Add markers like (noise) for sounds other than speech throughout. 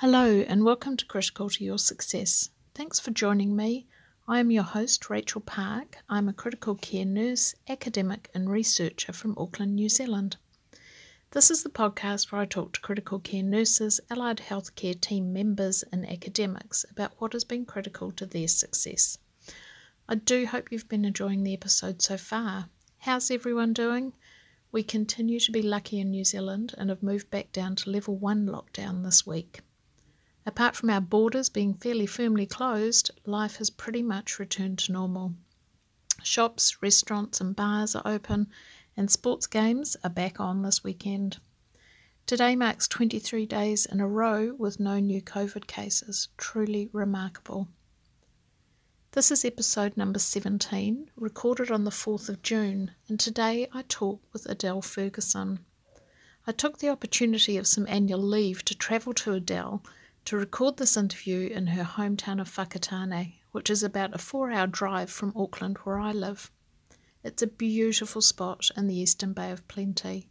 Hello, and welcome to Critical to Your Success. Thanks for joining me. I am your host, Rachel Park. I'm a critical care nurse, academic, and researcher from Auckland, New Zealand. This is the podcast where I talk to critical care nurses, allied healthcare team members, and academics about what has been critical to their success. I do hope you've been enjoying the episode so far. How's everyone doing? We continue to be lucky in New Zealand and have moved back down to level 1 lockdown this week. Apart from our borders being fairly firmly closed, life has pretty much returned to normal. Shops, restaurants, and bars are open, and sports games are back on this weekend. Today marks 23 days in a row with no new COVID cases. Truly remarkable. This is episode number 17, recorded on the 4th of June, and today I talk with Adele Ferguson. I took the opportunity of some annual leave to travel to Adele to record this interview in her hometown of Whakatane, which is about a four hour drive from Auckland, where I live. It's a beautiful spot in the eastern Bay of Plenty.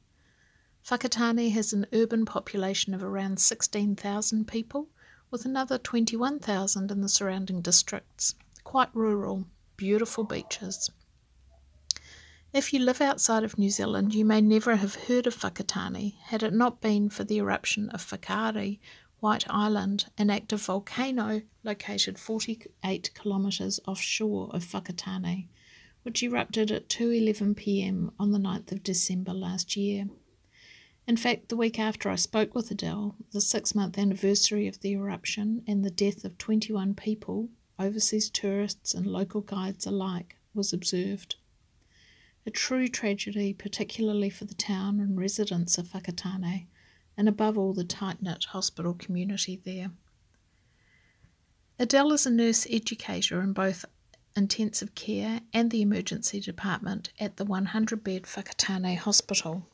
Whakatane has an urban population of around 16,000 people, with another 21,000 in the surrounding districts. Quite rural, beautiful beaches. If you live outside of New Zealand, you may never have heard of Whakatane had it not been for the eruption of Whakaari, White Island, an active volcano located 48 kilometres offshore of Whakatane, which erupted at 2:11 p.m. on the 9th of December last year. In fact, the week after I spoke with Adele, the six-month anniversary of the eruption and the death of 21 people, overseas tourists and local guides alike, was observed. A true tragedy, particularly for the town and residents of Whakatane, and above all the tight knit hospital community there. Adele is a nurse educator in both intensive care and the emergency department at the 100 bed Whakatane Hospital.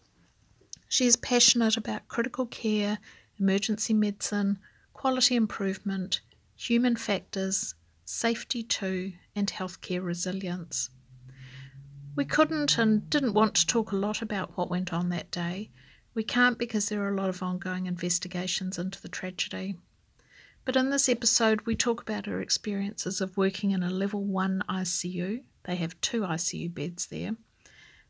She is passionate about critical care, emergency medicine, quality improvement, human factors, safety too, and healthcare resilience. We couldn't and didn't want to talk a lot about what went on that day, we can't because there are a lot of ongoing investigations into the tragedy. But in this episode, we talk about her experiences of working in a level 1 ICU. They have two ICU beds there.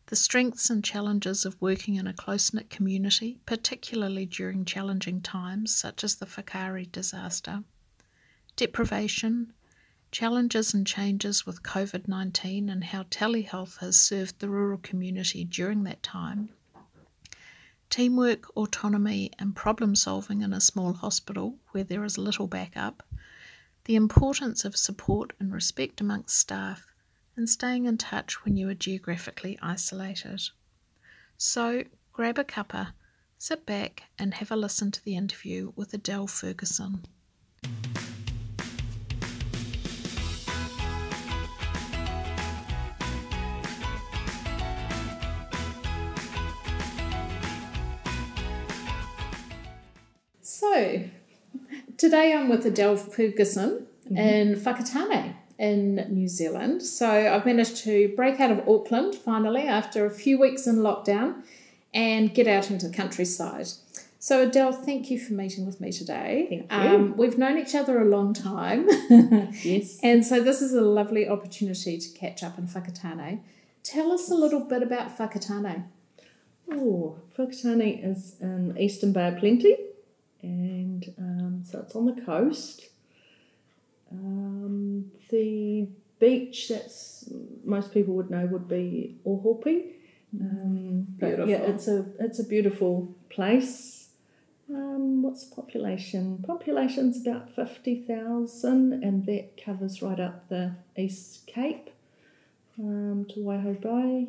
The strengths and challenges of working in a close knit community, particularly during challenging times such as the Whakaari disaster. Deprivation, challenges and changes with COVID 19 and how telehealth has served the rural community during that time teamwork, autonomy, and problem solving in a small hospital where there is little backup, the importance of support and respect amongst staff, and staying in touch when you are geographically isolated. So, grab a cuppa, sit back, and have a listen to the interview with Adele Ferguson. So, today I'm with Adele Ferguson mm-hmm. in Whakatane in New Zealand. So, I've managed to break out of Auckland finally after a few weeks in lockdown and get out into the countryside. So, Adele, thank you for meeting with me today. Thank you. Um, we've known each other a long time. (laughs) yes. And so, this is a lovely opportunity to catch up in Whakatane. Tell us a little bit about Whakatane. Oh, Whakatane is in Eastern Bay of Plenty and um, so it's on the coast. Um, the beach that's most people would know would be Ohope. Um, beautiful. Yeah, it's a it's a beautiful place. Um, what's the population? Population's about fifty thousand, and that covers right up the East Cape um, to Waihau Bay,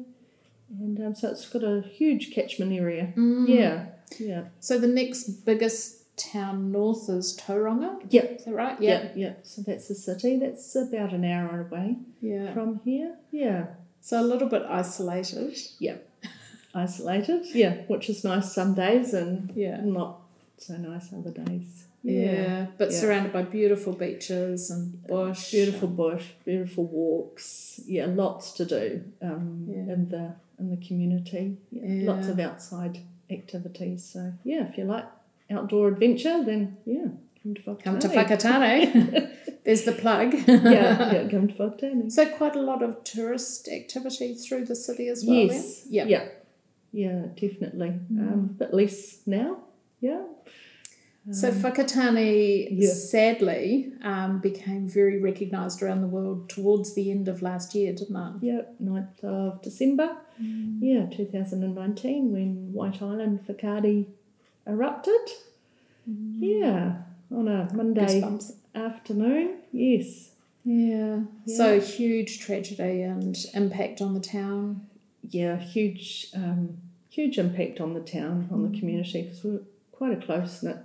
and um, so it's got a huge catchment area. Mm. Yeah, yeah. So the next biggest town north is Tauranga. Yep. Is that right? Yeah. Yep, yep. So that's the city. That's about an hour away yeah. from here. Yeah. So a little bit isolated. Yep. (laughs) isolated. Yeah, which is nice some days and yeah. not so nice other days. Yeah, yeah. but yeah. surrounded by beautiful beaches and bush. Beautiful bush, beautiful walks. Yeah, lots to do um, yeah. in the in the community. Yeah, Lots of outside activities. So yeah, if you like outdoor adventure, then yeah, come to Whakatane. Come to Whakatane. (laughs) There's the plug. yeah, yeah, come to Whakatane. So quite a lot of tourist activity through the city as well. yes, Then? yeah, yeah, definitely. Um, but less now. Yeah, So Whakatane yeah. sadly um, became very recognised around the world towards the end of last year, didn't it? yeah. 9th of December. Yeah, thousand and nineteen when White Island Whakaari erupted. Yeah, on a Monday Goosebumps. afternoon. Yes. Yeah. So huge tragedy and impact on the town. yeah, huge, um, huge impact on the town, on the community, because we're quite a close knit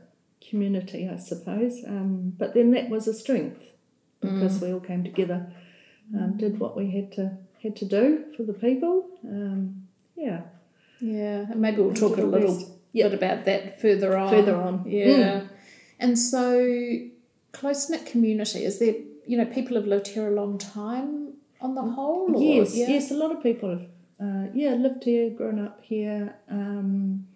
community, I suppose. Um, but then that was a strength because we all came together, um, did what we had to had to do for the people. Um, yeah, Yeah, and maybe we'll talk a little. Yep. bit about that further on. Further on. Yeah. And so, close knit community, is there, you know, people have lived here a long time on the whole? Or, yes, yeah? yes, a lot of people have, uh, yeah, lived here, grown up here. Um,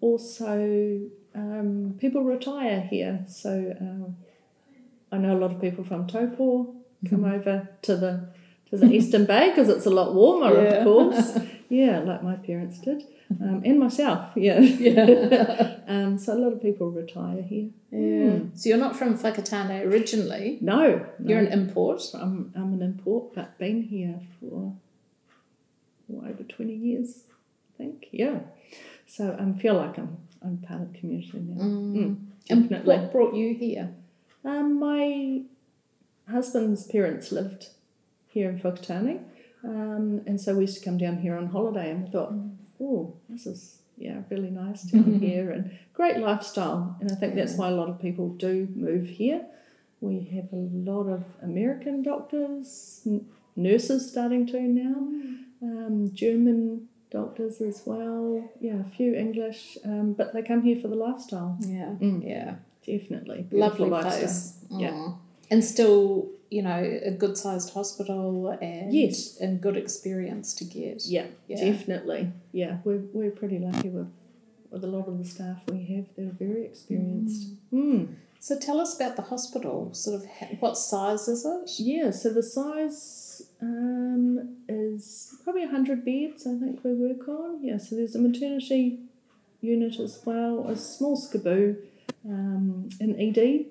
also, um, people retire here, so um, I know a lot of people from Taupo come over to the to the (laughs) Eastern Bay because it's a lot warmer, Yeah. of course. Yeah, like my parents did, (laughs) um, and myself. Yeah, Yeah. (laughs) um, so a lot of people retire here. yeah. So, you're not from Whakatane originally, No, no. you're an import. I'm, I'm an import, but been here for well, over 20 years, I think. Yeah. So I um, feel like I'm, I'm part of the community now. Mm, And definitely. what brought you here? Um, my husband's parents lived here in Whakatane, um, and so we used to come down here on holiday and we thought, oh, this is yeah really nice (laughs) down here and great lifestyle. And I think that's why a lot of people do move here. We have a lot of American doctors, n- nurses starting to now, um, German doctors as well. Yeah, a few English, um, but they come here for the lifestyle. Yeah. Mm. Yeah. Definitely, Lovely lifestyle. place. Yeah. Mm. And still, you know, a good sized hospital and Yes. and good experience to get. Yeah, Yeah. definitely. Yeah, we're, we're pretty lucky with, with a lot of the staff we have. They're very experienced. Mm. So tell us about the hospital. Sort of ha- what size is it? Yeah, so the size um, is probably 100 beds, I think we work on. Yeah, so there's a maternity unit as well, a small SCBU, um, an ED,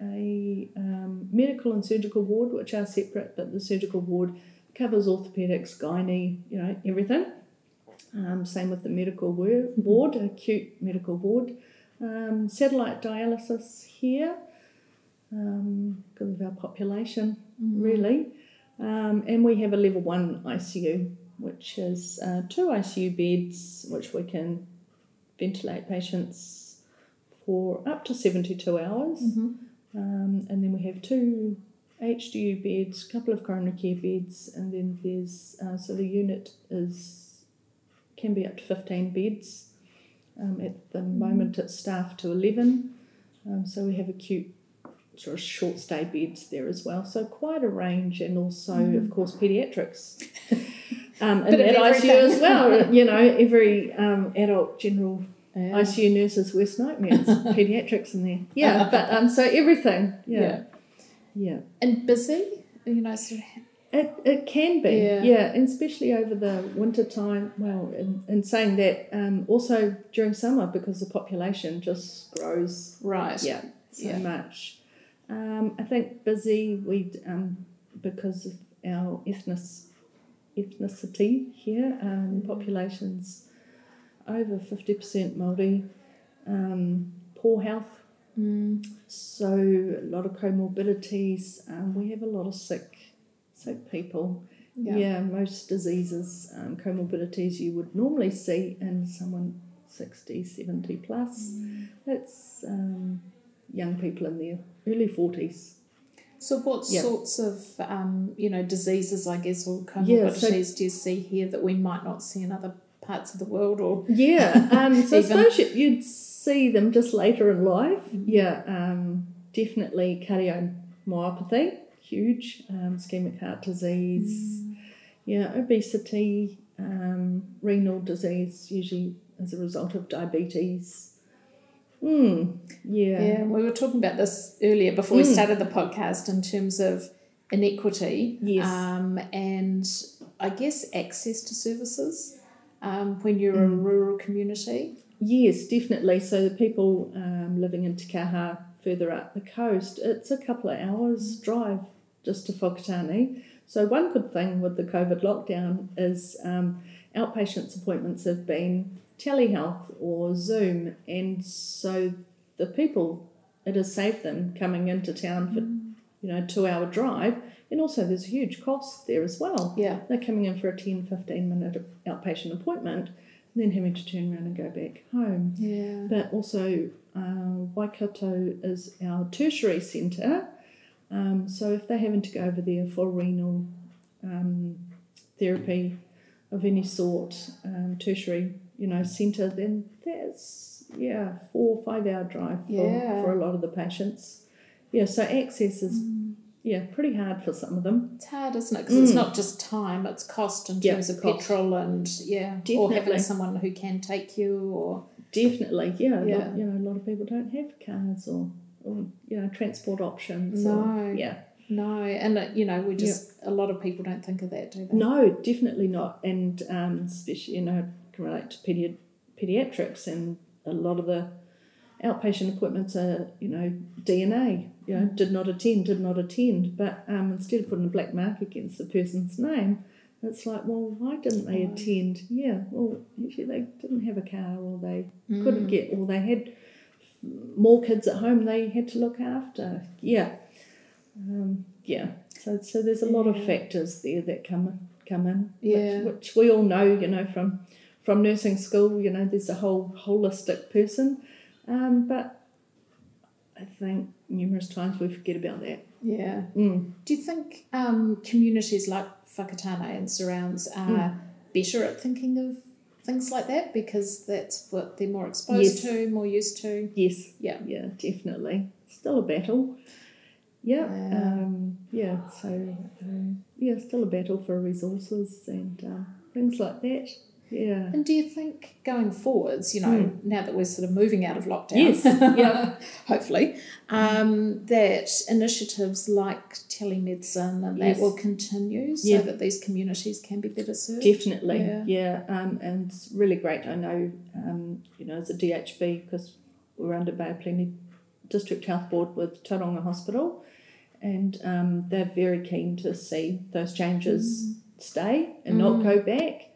a um, medical and surgical ward, which are separate, but the surgical ward covers orthopedics, gynae, you know, everything. Um, same with the medical ward, acute medical ward. Um, satellite dialysis here um, because of our population, really. Um, and we have a level one ICU, which is uh, two ICU beds, which we can ventilate patients for up to 72 hours. Um, and then we have two HDU beds, a couple of coronary care beds, and then there's uh, so the unit is can be up to 15 beds. Um, at the moment, it's staffed to 11. Um, so we have acute sort of short stay beds there as well. So quite a range, and also, of course, paediatrics. (laughs) Um, and at ICU as well. (laughs) You know, every um, adult general Yeah. ICU nurse's worst nightmares, (laughs) paediatrics in there. Yeah, but um, so everything. Yeah, yeah. And busy, you know, sort of. It, it can be, Yeah. yeah. and especially over the winter time. Well, in, in saying that, um, also during summer because the population just grows Right. yeah, so Yeah. much. Um, I think busy we um, because of our ethnic ethnicity here. Um, populations over fifty percent Maori. Um, poor health. Mm. So a lot of comorbidities. Um, we have a lot of sick, sick people. Yeah. Yeah, most diseases, um, comorbidities you would normally see in someone 60, 70 plus. That's um, young people in their early 40s. So, what Yeah. sorts of, um, you know, diseases, I guess, or Yeah, comorbidities so- do you see here that we might not see in other parts of the world? Or Yeah, um, (laughs) so I suppose you- you'd see them just later in life. Yeah, um, definitely cardiomyopathy, huge, um, ischemic heart disease, yeah, obesity, um, renal disease, usually as a result of diabetes. Mm, yeah. Yeah, we were talking about this earlier before we Mm. started the podcast in terms of inequity Yes. um, and I guess access to services um, when you're in a Mm. rural community. Yes, definitely. So the people um, living in Te Kaha further up the coast, it's a couple of hours drive just to Whakatane. So one good thing with the COVID lockdown is um, outpatients appointments have been telehealth or Zoom, and so the people it has saved them coming into town for you know two hour drive, and also there's a huge cost there as well. Yeah. They're coming in for a 10, 15 minute outpatient appointment and then having to turn around and go back home. Yeah. But also, uh, Waikato is our tertiary centre. Um, so if they're having to go over there for renal um, therapy of any sort, um, tertiary, you know, centre, then that's, yeah, four or five hour drive for, Yeah. for a lot of the patients. Yeah, so access is, Mm. Yeah, pretty hard for some of them. It's hard, isn't it? Because it's Mm. not just time; it's cost in Yeah, terms of cost. petrol and yeah, or having someone who can take you. Or Definitely, yeah. Yeah. lot- you know, a lot of people don't have cars or, or you know, transport options. No. Or, yeah. no, and uh, you know, we just a lot of people don't think of that, do they? No, definitely not. And um, especially, you know, can relate to pedi- pediatrics and a lot of the outpatient appointments are, you know, DNA, you know, did not attend, did not attend. But um, instead of putting a black mark against the person's name, it's like, well, why didn't they attend? Yeah, well, actually, they didn't have a car or they Mm. couldn't get, or they had more kids at home they had to look after. Yeah. Um, yeah. So, so there's a lot of factors there that come come in, Yeah. which, which we all know, you know, from from nursing school. You know, there's a whole holistic person, um, but I think numerous times we forget about that. Yeah. Mm. Do you think um, communities like Whakatane and surrounds are Hmm. better at thinking of things like that because that's what they're more exposed Yes. to, more used to? Yes. Yeah. Yeah. Definitely. Still a battle. Yeah. Yeah. Um, yeah. So um, yeah, still a battle for resources and um, things like that. Yeah. And do you think going forwards, you know, now that we're sort of moving out of lockdown. Yes, (laughs) yeah. (laughs) hopefully, um, that initiatives like telemedicine and that will continue so Yeah. that these communities can be better served? Definitely, Yeah. yeah, Um, and it's really great. I know, um, you know, as a DHB because we're under Bay Plenty District Health Board with Tauranga Hospital, and um, they're very keen to see those changes stay and not Mm. go back.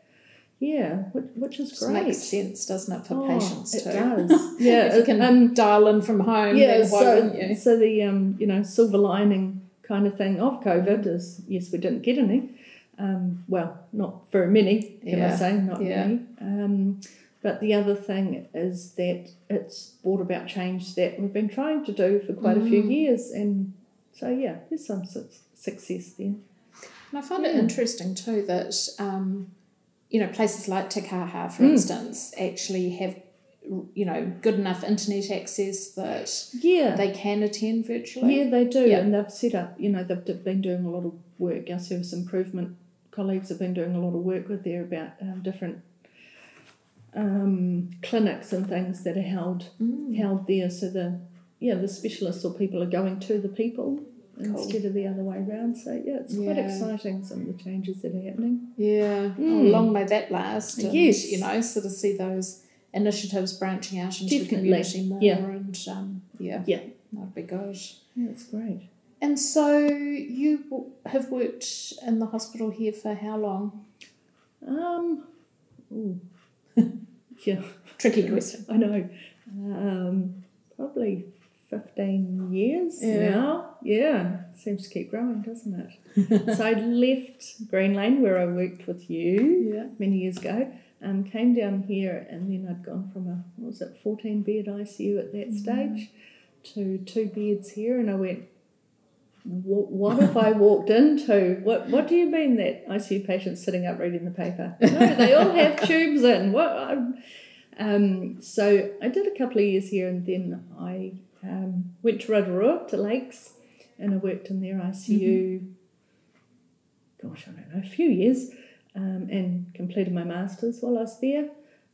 Yeah, which, which is Just great. makes sense, doesn't it, for Oh, patients it too? does. (laughs) Yeah, if you can um, dial in from home, yeah, so, you? so the um, you know silver lining kind of thing of COVID is yes, we didn't get any. Um, well, not very many, can I say? Not yeah. many. Um, but the other thing is that it's brought about change that we've been trying to do for quite a few Mm. years, and so yeah, there's some su- success there. And I find it interesting too that um, you know places like Te Kaha, for Mm. instance, actually have you know good enough internet access that Yeah, they can attend virtually. Yeah, they do, Yeah. and they've set up. You know, they've been doing a lot of work. Our service improvement colleagues have been doing a lot of work with there about um, different um, clinics and things that are held Mm. held there. So the yeah, the specialists or people are going to the people instead of the other way around. So yeah, it's quite Yeah. exciting some of the changes that are happening. Yeah, oh, Mm. long may that last. And, Yes. you know, sort of see those initiatives branching out into Definitely, the community more, yeah. and um, yeah, Yeah. that'd be good. Yeah, it's great. And so you have worked in the hospital here for how long? Um, ooh. (laughs) yeah. Tricky question. (laughs) I know. Um, probably 15 years Yeah. now. Yeah. Seems to keep growing, doesn't it? (laughs) so I left Green Lane where I worked with you Yeah. many years ago. Um, came down here and then I'd gone from a, what was it, 14 bed ICU at that stage to two beds here and I went, what, what have I walked into? What What do you mean that ICU patient's sitting up reading the paper? No, they all have (laughs) tubes in. What? I'm- Um, so I did a couple of years here, and then I um, went to Rotorua to Lakes, and I worked in their ICU. Gosh, I don't know, a few years, um, and completed my masters while I was there.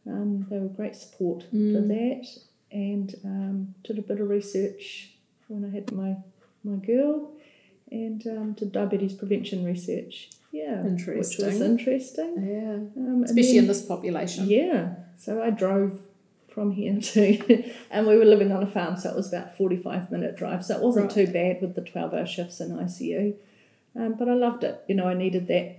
Um, they were great support for Mm. that, and um, did a bit of research when I had my my girl, and um, did diabetes prevention research. Yeah, interesting. which was Interesting. interesting. Yeah. Um, Especially then- in this population. yeah. So I drove from here to, (laughs) and we were living on a farm, so it was about forty five minute drive. So it wasn't Right. too bad with the twelve hour shifts in ICU, um, but I loved it. You know, I needed that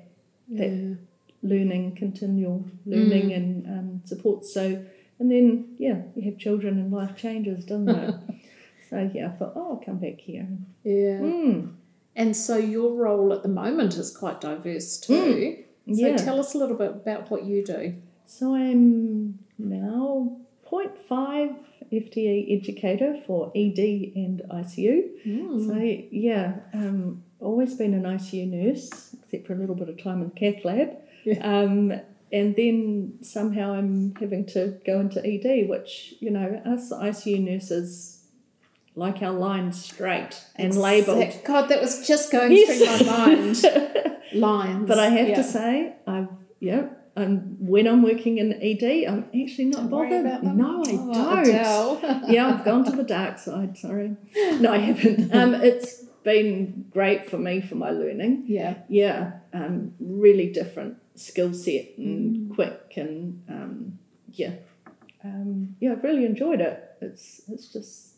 that Yeah. learning, continual learning Mm. and um, support. So, and then yeah, you have children and life changes, doesn't it? (laughs) so yeah, I thought, oh, I'll come back here. Yeah. Mm, And so your role at the moment is quite diverse too. So yeah. tell us a little bit about what you do. So I'm now 0.5 FTE educator for ED and ICU. Mm. So yeah, um, always been an ICU nurse, except for a little bit of time in the cath lab. Yeah. Um, and then somehow I'm having to go into ED, which you know us ICU nurses like our lines straight and labelled. Exact- God, that was just going Yes. through my mind. (laughs) Lines. But I have yeah. to say, I've yeah. Um, when I'm working in ED, I'm actually not Don't bothered. No, I Oh, don't. (laughs) Yeah, I've gone to the dark side. Sorry, no, I haven't. (laughs) Um, it's been great for me for my learning. yeah. Yeah, um, really different skill set and Mm. quick and um, yeah, um, yeah, I've really enjoyed it. It's it's just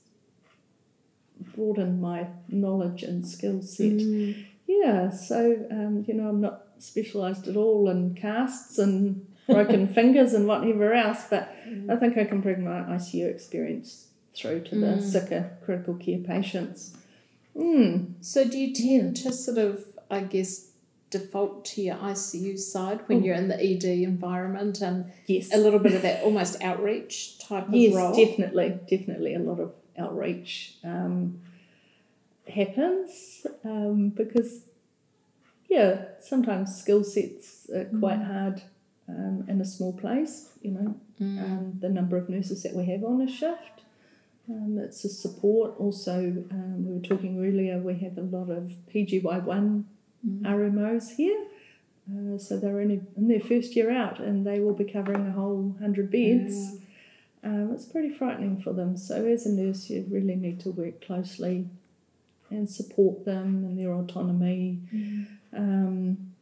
broadened my knowledge and skill set. Mm. Yeah, so um, you know, I'm not specialised at all in casts and broken (laughs) fingers and whatever else, but I think I can bring my ICU experience through to the Mm. sicker critical care patients. Mm. So do you tend to sort of, I guess, default to your ICU side when Oh. you're in the ED environment and Yes, a little bit of that almost outreach type of yes, role? definitely, definitely a lot of outreach um, happens um, because yeah, sometimes skill sets are quite hard um, in a small place. You know, Mm. um, the number of nurses that we have on a shift. Um, it's a support. Also, um, we were talking earlier, we have a lot of PGY1 Mm. RMOs here. Uh, so they're only in their first year out and they will be covering a whole 100 beds. Um, it's pretty frightening for them. So, as a nurse, you really need to work closely and support them and their autonomy. Um,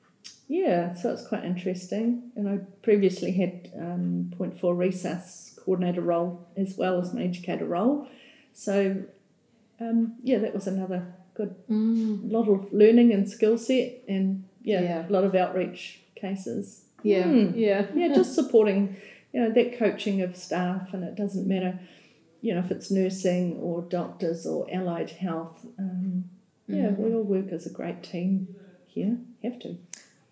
yeah, so it's quite interesting. And I previously had um, point four resus coordinator role as well as my educator role. So um, yeah, that was another good Mm. lot of learning and skill set, and yeah, Yeah. a lot of outreach cases. Yeah, Mm. yeah. (laughs) Yeah, just supporting, you know, that coaching of staff, and it doesn't matter, you know, if it's nursing or doctors or allied health. Um, yeah, Mm. we all work as a great team here. Have to.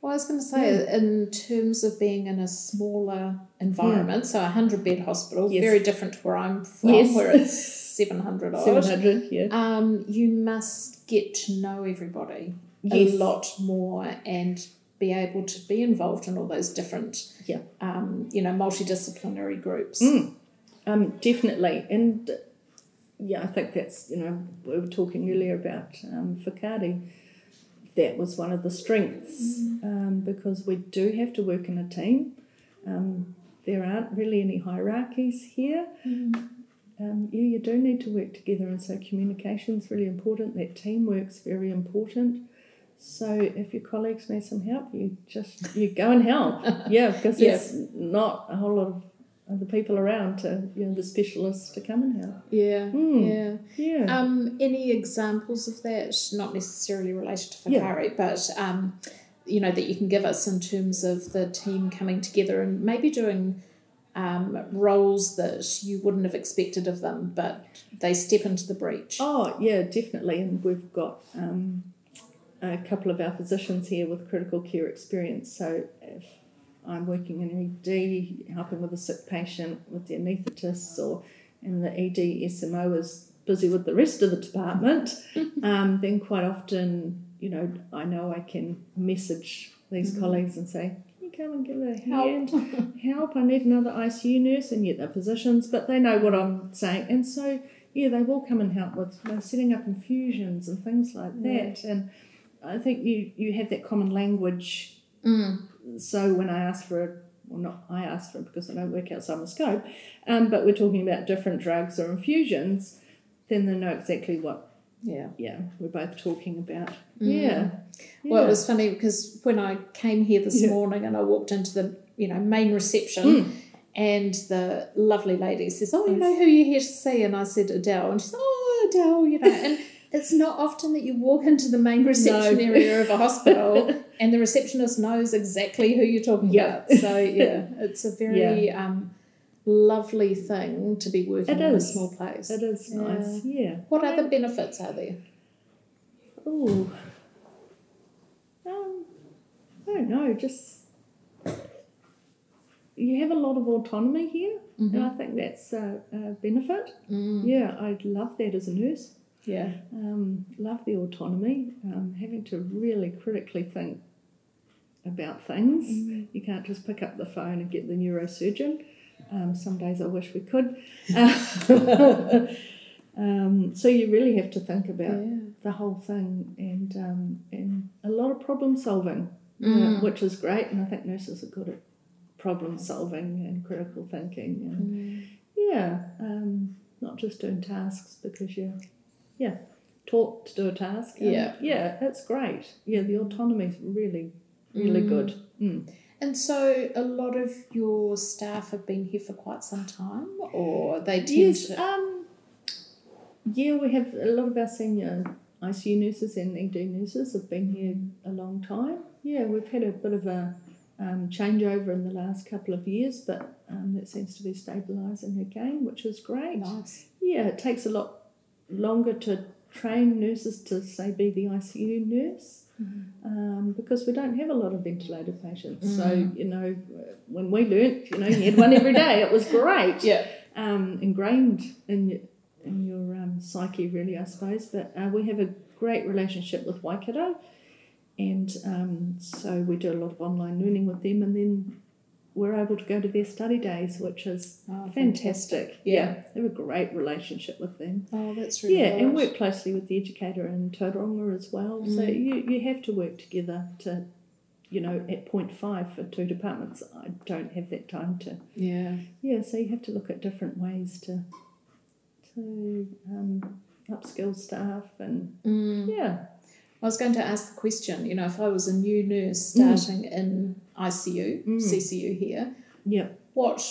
Well, I was going to say, in terms of being in a smaller environment, so a 100 bed hospital, Yes. very different to where I'm from, Yes. where it's (laughs) 700 odd. Seven hundred. Yeah. Um, you must get to know everybody Yes. a lot more and be able to be involved in all those different, Yeah. um, you know, multidisciplinary groups. Mm. Um, definitely, and yeah, I think that's you know we were talking earlier about um, Whakaari. That was one of the strengths um, because we do have to work in a team. Um, there aren't really any hierarchies here. Um, yeah, you do need to work together, and so communication's really important. That teamwork's very important. So if your colleagues need some help, you just you go and help. (laughs) Yeah, because Yeah. there's not a whole lot of other people around to you know the specialists to come and help. Yeah, Mm. yeah. Yeah. Um, any examples of that, not necessarily related to Yeah. But um, you know that you can give us in terms of the team coming together and maybe doing um, roles that you wouldn't have expected of them, but they step into the breach. Oh, yeah, definitely. And we've got um, a couple of our physicians here with critical care experience. So if I'm working in ED, helping with a sick patient with the anaesthetists, or and the ED SMO is busy with the rest of the department, (laughs) um, then quite often, you know, I know I can message these colleagues and say, can you come and give a hand? help, I need another ICU nurse, and yet they're physicians, but they know what I'm saying. And so, yeah, they will come and help with you know, setting up infusions and things like that. And I think you, you have that common language. Mm. So when I ask for a well, not I asked for it because I don't work outside my scope, um, but we're talking about different drugs or infusions, then they know exactly what Yeah. yeah we're both talking about. Mm. Yeah. Well, it was funny because when I came here this Yeah. morning and I walked into the you know main reception Mm. and the lovely lady says, "Oh, you know who you're here to see?" And I said Adele, and she said, "Oh, Adele, you know." And it's not often that you walk into the main reception No. area of a hospital (laughs) and the receptionist knows exactly who you're talking Yeah. about. So yeah, (laughs) it's a very um, lovely thing to be working It in is. a small place. It is Yeah. nice. Yeah. What other benefits are there? Oh. Um, I don't know. Just you have a lot of autonomy here, and I think that's a, a benefit. Mm. Yeah, I love that as a nurse. Yeah. Um, love the autonomy, um, having to really critically think about things. You can't just pick up the phone and get the neurosurgeon. Um, some days I wish we could. (laughs) Um, so you really have to think about Yeah. the whole thing and um, and a lot of problem solving, uh, Mm. which is great. And I think nurses are good at problem solving and critical thinking. And Mm. yeah, um, not just doing tasks because you're yeah taught to do a task. Yeah. yeah, it's great. Yeah, the autonomy is really really Mm. good. Mm. And so a lot of your staff have been here for quite some time, or they tend Yes, to. um, yeah, we have a lot of our senior ICU nurses and ED nurses have been here a long time. Yeah, we've had a bit of a um, changeover in the last couple of years, but um, that seems to be stabilising again, which is great. Nice. Yeah, it takes a lot longer to train nurses to say be the ICU nurse. Um, because we don't have a lot of ventilated patients. So, you know, when we learnt, you know, you had one every day, it was great (laughs) Yeah. um, ingrained in your, in your um, psyche, really, I suppose. But uh, we have a great relationship with Waikato, and um, so we do a lot of online learning with them, and then we're able to go to their study days, which is Oh, fantastic. Yeah. we have a great relationship with them. Oh, that's really Yeah, and work closely with the educator in Tauranga as well. So Mm. you, you have to work together to, you know, at point five for two departments. I don't have that time to Yeah. yeah, so you have to look at different ways to to um, upskill staff and Mm. yeah, I was going to ask the question, you know, if I was a new nurse Mm. starting in ICU, Mm. CCU here, yeah. what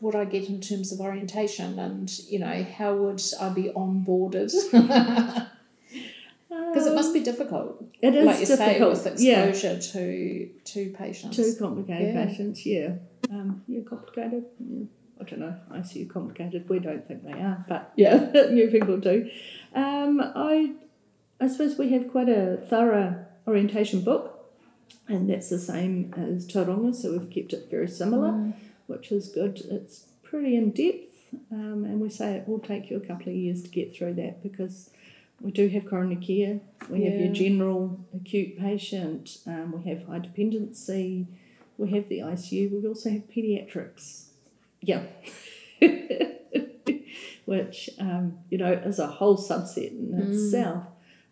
would I get in terms of orientation and, you know, how would I be onboarded? (laughs) Because it must be difficult, It is like you say, difficult. with yeah, exposure to to patients. two complicated Yeah. patients. Yeah, um, yeah, complicated. Yeah. I don't know. I see you complicated. We don't think they are, but Yeah. (laughs) new people do. Um, I, I suppose we have quite a thorough orientation book, and that's the same as Tauranga, so we've kept it very similar. Mm. which is good. It's pretty in depth, um, and we say it will take you a couple of years to get through that because we do have coronary care, we have your general acute patient, um, we have high dependency, we have the ICU, we also have pediatrics. Yeah. (laughs) Which, um, you know, is a whole subset in Mm. itself.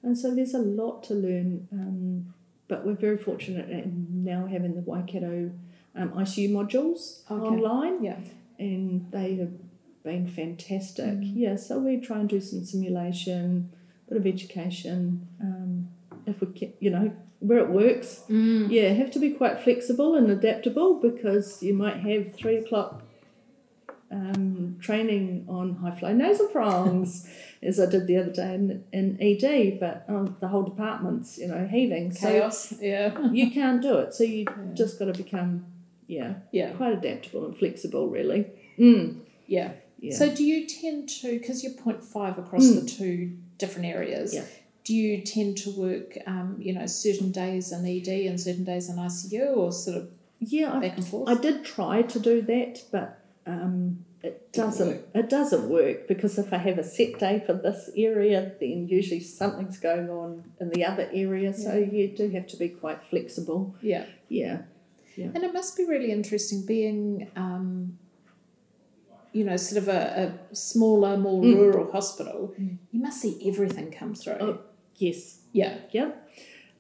And so there's a lot to learn, um, but we're very fortunate in now having the Waikato um, ICU modules Okay. online, Yeah. and they have been fantastic. Mm. Yeah, so we try and do some simulation, bit of education. Um, if we can, you know, where it works. Mm. Yeah, have to be quite flexible and adaptable because you might have three o'clock um, training on high flow nasal prongs, (laughs) as I did the other day in, in ED, but oh, the whole department's, you know, heaving. Chaos. yeah. So (laughs) you can't do it. So you Yeah. just got to become, yeah, Yeah. quite adaptable and flexible, really. Mm. Yeah. Yeah. So do you tend to, because you're 0.5 across Mm. the two different areas, Yeah. do you tend to work, um, you know, certain days in ED and certain days in ICU or sort of yeah, I back and forth? I did try to do that, but um, it doesn't. It doesn't work because if I have a set day for this area, then usually something's going on in the other area. So Yeah. you do have to be quite flexible. yeah. Yeah, And it must be really interesting being, um, you know, sort of a, a smaller, more Mm. rural hospital. Mm. You must see everything come through. Oh. yes, Yeah. yeah.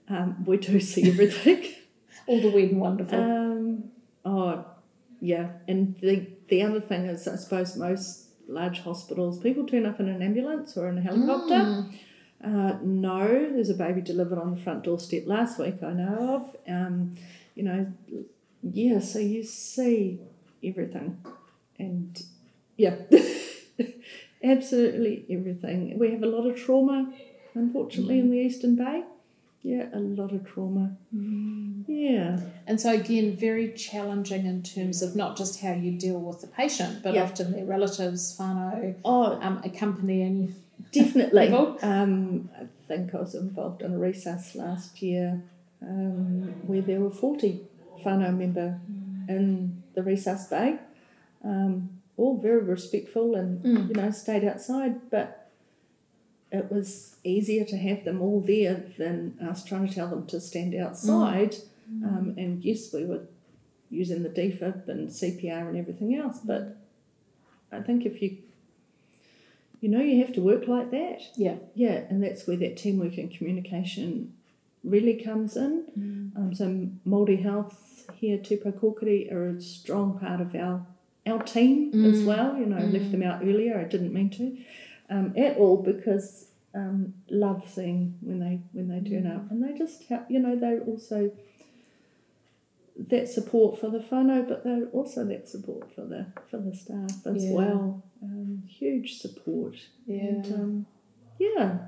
Um, we do see (laughs) everything. All the weird and wonderful. um, oh, yeah, and the the other thing is, I suppose most large hospitals, people turn up in an ambulance or in a helicopter. Mm. Uh, no, there's a baby delivered on the front doorstep last week. I know of. Um, you know, yeah. So you see everything, and yeah, (laughs) absolutely everything. We have a lot of trauma, unfortunately, in the Eastern Bay. Yeah, a lot of trauma. Yeah. And so, again, very challenging in terms of not just how you deal with the patient, but Yeah. often their relatives, whānau, Oh, um, accompanying. Definitely. Um, I think I was involved in a resus last year um, where there were 40 whānau member in the resus bay. Um, all very respectful and, Mm. you know, stayed outside, but it was easier to have them all there than us trying to tell them to stand outside. Um, and yes, we were using the defib and CPR and everything else, but I think if you you know you have to work like that. Yeah. Yeah, and that's where that teamwork and communication really comes in. Um, so Māori Health here, Tupa Kokiri, are a strong part of our our team as Mm. well. You know, I left them out earlier. I didn't mean to um, at all because um, love seeing when they when they turn up, and they just help. You know, they're also that support for the whānau, but they're also that support for the for the staff as Yeah. well. Um, huge support. Yeah. And, um, yeah.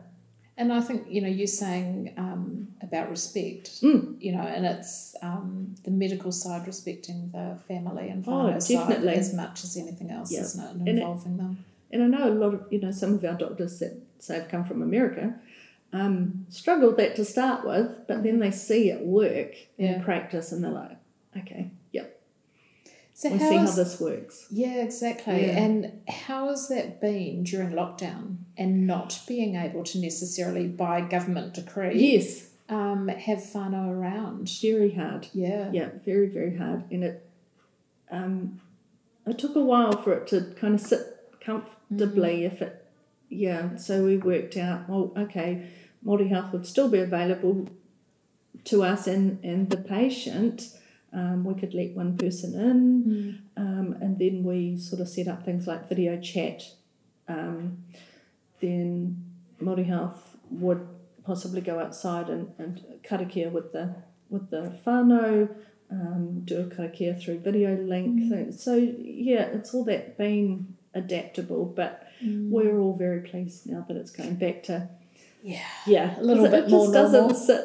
And I think, you know, you're saying um, about respect, Mm. you know, and it's um, the medical side respecting the family and Oh, whānau side as much as anything else, Yeah. isn't it? And And it- involving them. And I know a lot of, you know, some of our doctors that say have come from America um, struggled that to start with, but then they see it work Yeah. in practice and they're like, okay, yep, So we how see how this works. Yeah, exactly. Yeah. And how has that been during lockdown and not being able to necessarily, by government decree, Yes, um, have whānau around? very hard. Yeah. Yeah, very, very hard. And it, um, it took a while for it to kind of sit comfortably if it, yeah. So we worked out, well, okay, Māori Health would still be available to us and, and the patient. Um, we could let one person in, um, and then we sort of set up things like video chat. Um, then Māori Health would possibly go outside and, and karakia with the with the whānau, um, do a karakia through video link. So, so yeah, it's all that being adaptable, but we're all very pleased now that it's going back to Yeah. yeah, A little 'cause it bit more just doesn't sit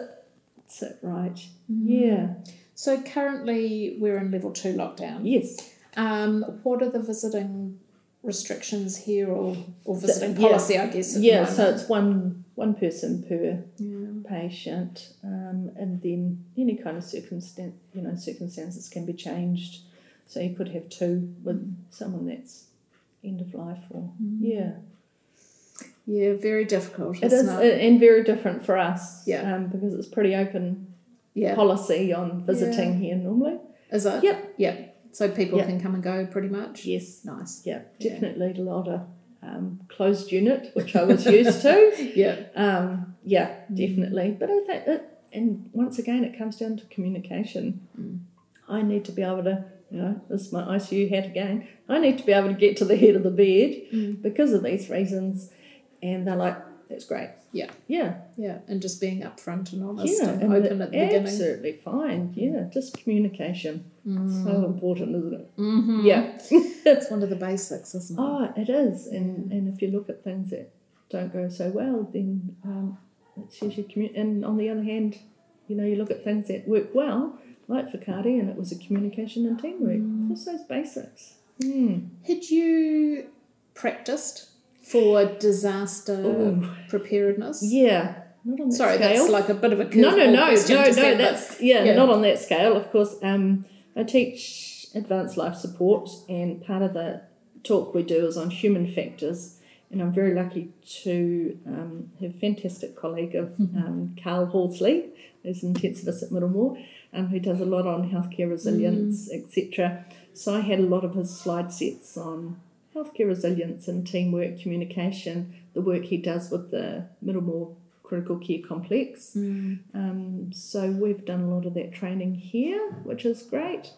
sit right. Yeah. So currently we're in level two lockdown. Yes. Um, what are the visiting restrictions here or, or visiting yeah. policy, I guess? Yeah. So it's one one person per Yeah. patient, um, and then any kind of circumstance, you know, circumstances can be changed. So you could have two with someone that's end of life, or yeah, Yeah, very difficult. it is, it? and very different for us. Yeah. um, because it's pretty open yeah. policy on visiting here normally. Is it? Yep. Yep. So people Yep. can come and go pretty much? Yes, Nice. yeah, Yeah. definitely a lot of um, closed unit, which I was used to. (laughs) Yeah. Um, yeah, definitely. But I think it, and once again, it comes down to communication. I need to be able to, you know, this is my ICU hat again. I need to be able to get to the head of the bed because of these reasons. And they're like, that's great. Yeah. Yeah. Yeah. And just being upfront and honest Yeah. and and open at the beginning. absolutely fine. Yeah. Just communication. So important, isn't it? Mm-hmm. Yeah. (laughs) It's one of the (laughs) basics, isn't it? Oh, it is. And and if you look at things that don't go so well, then um, it's usually commu- And on the other hand, you know, you look at things that work well, like Whakaari, and it was a communication and teamwork. Just those basics. Mm. Had you practiced for disaster Ooh. preparedness? Yeah. Not on that Sorry, scale. that's like a bit of a no, no, no, no, no. That's yeah, yeah. not on that scale. Of course, um, I teach advanced life support, and part of the talk we do is on human factors. And I'm very lucky to um, have a fantastic colleague of um, Carl Horsley, who's an intensivist at Middlemore, um, who does a lot on healthcare resilience, etc. So I had a lot of his slide sets on healthcare resilience and teamwork, communication, the work he does with the Middlemore Critical Care Complex. Um, so we've done a lot of that training here, which is great.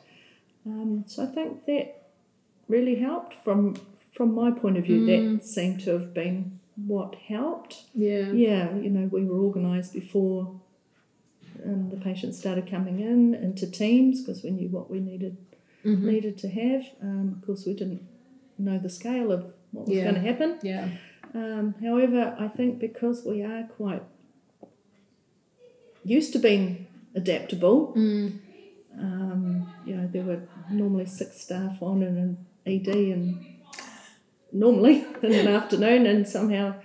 Um, so I think that really helped from from my point of view. That seemed to have been what helped. Yeah. Yeah, you know, we were organised before um, the patients started coming in into teams because we knew what we needed Mhm. needed to have. Um, of course, we didn't know the scale of what was Yeah. going to happen. Yeah. Um, however, I think because we are quite used to being adaptable, Mm. um, you know, there were normally six staff on in an ED and normally (laughs) in an afternoon, and somehow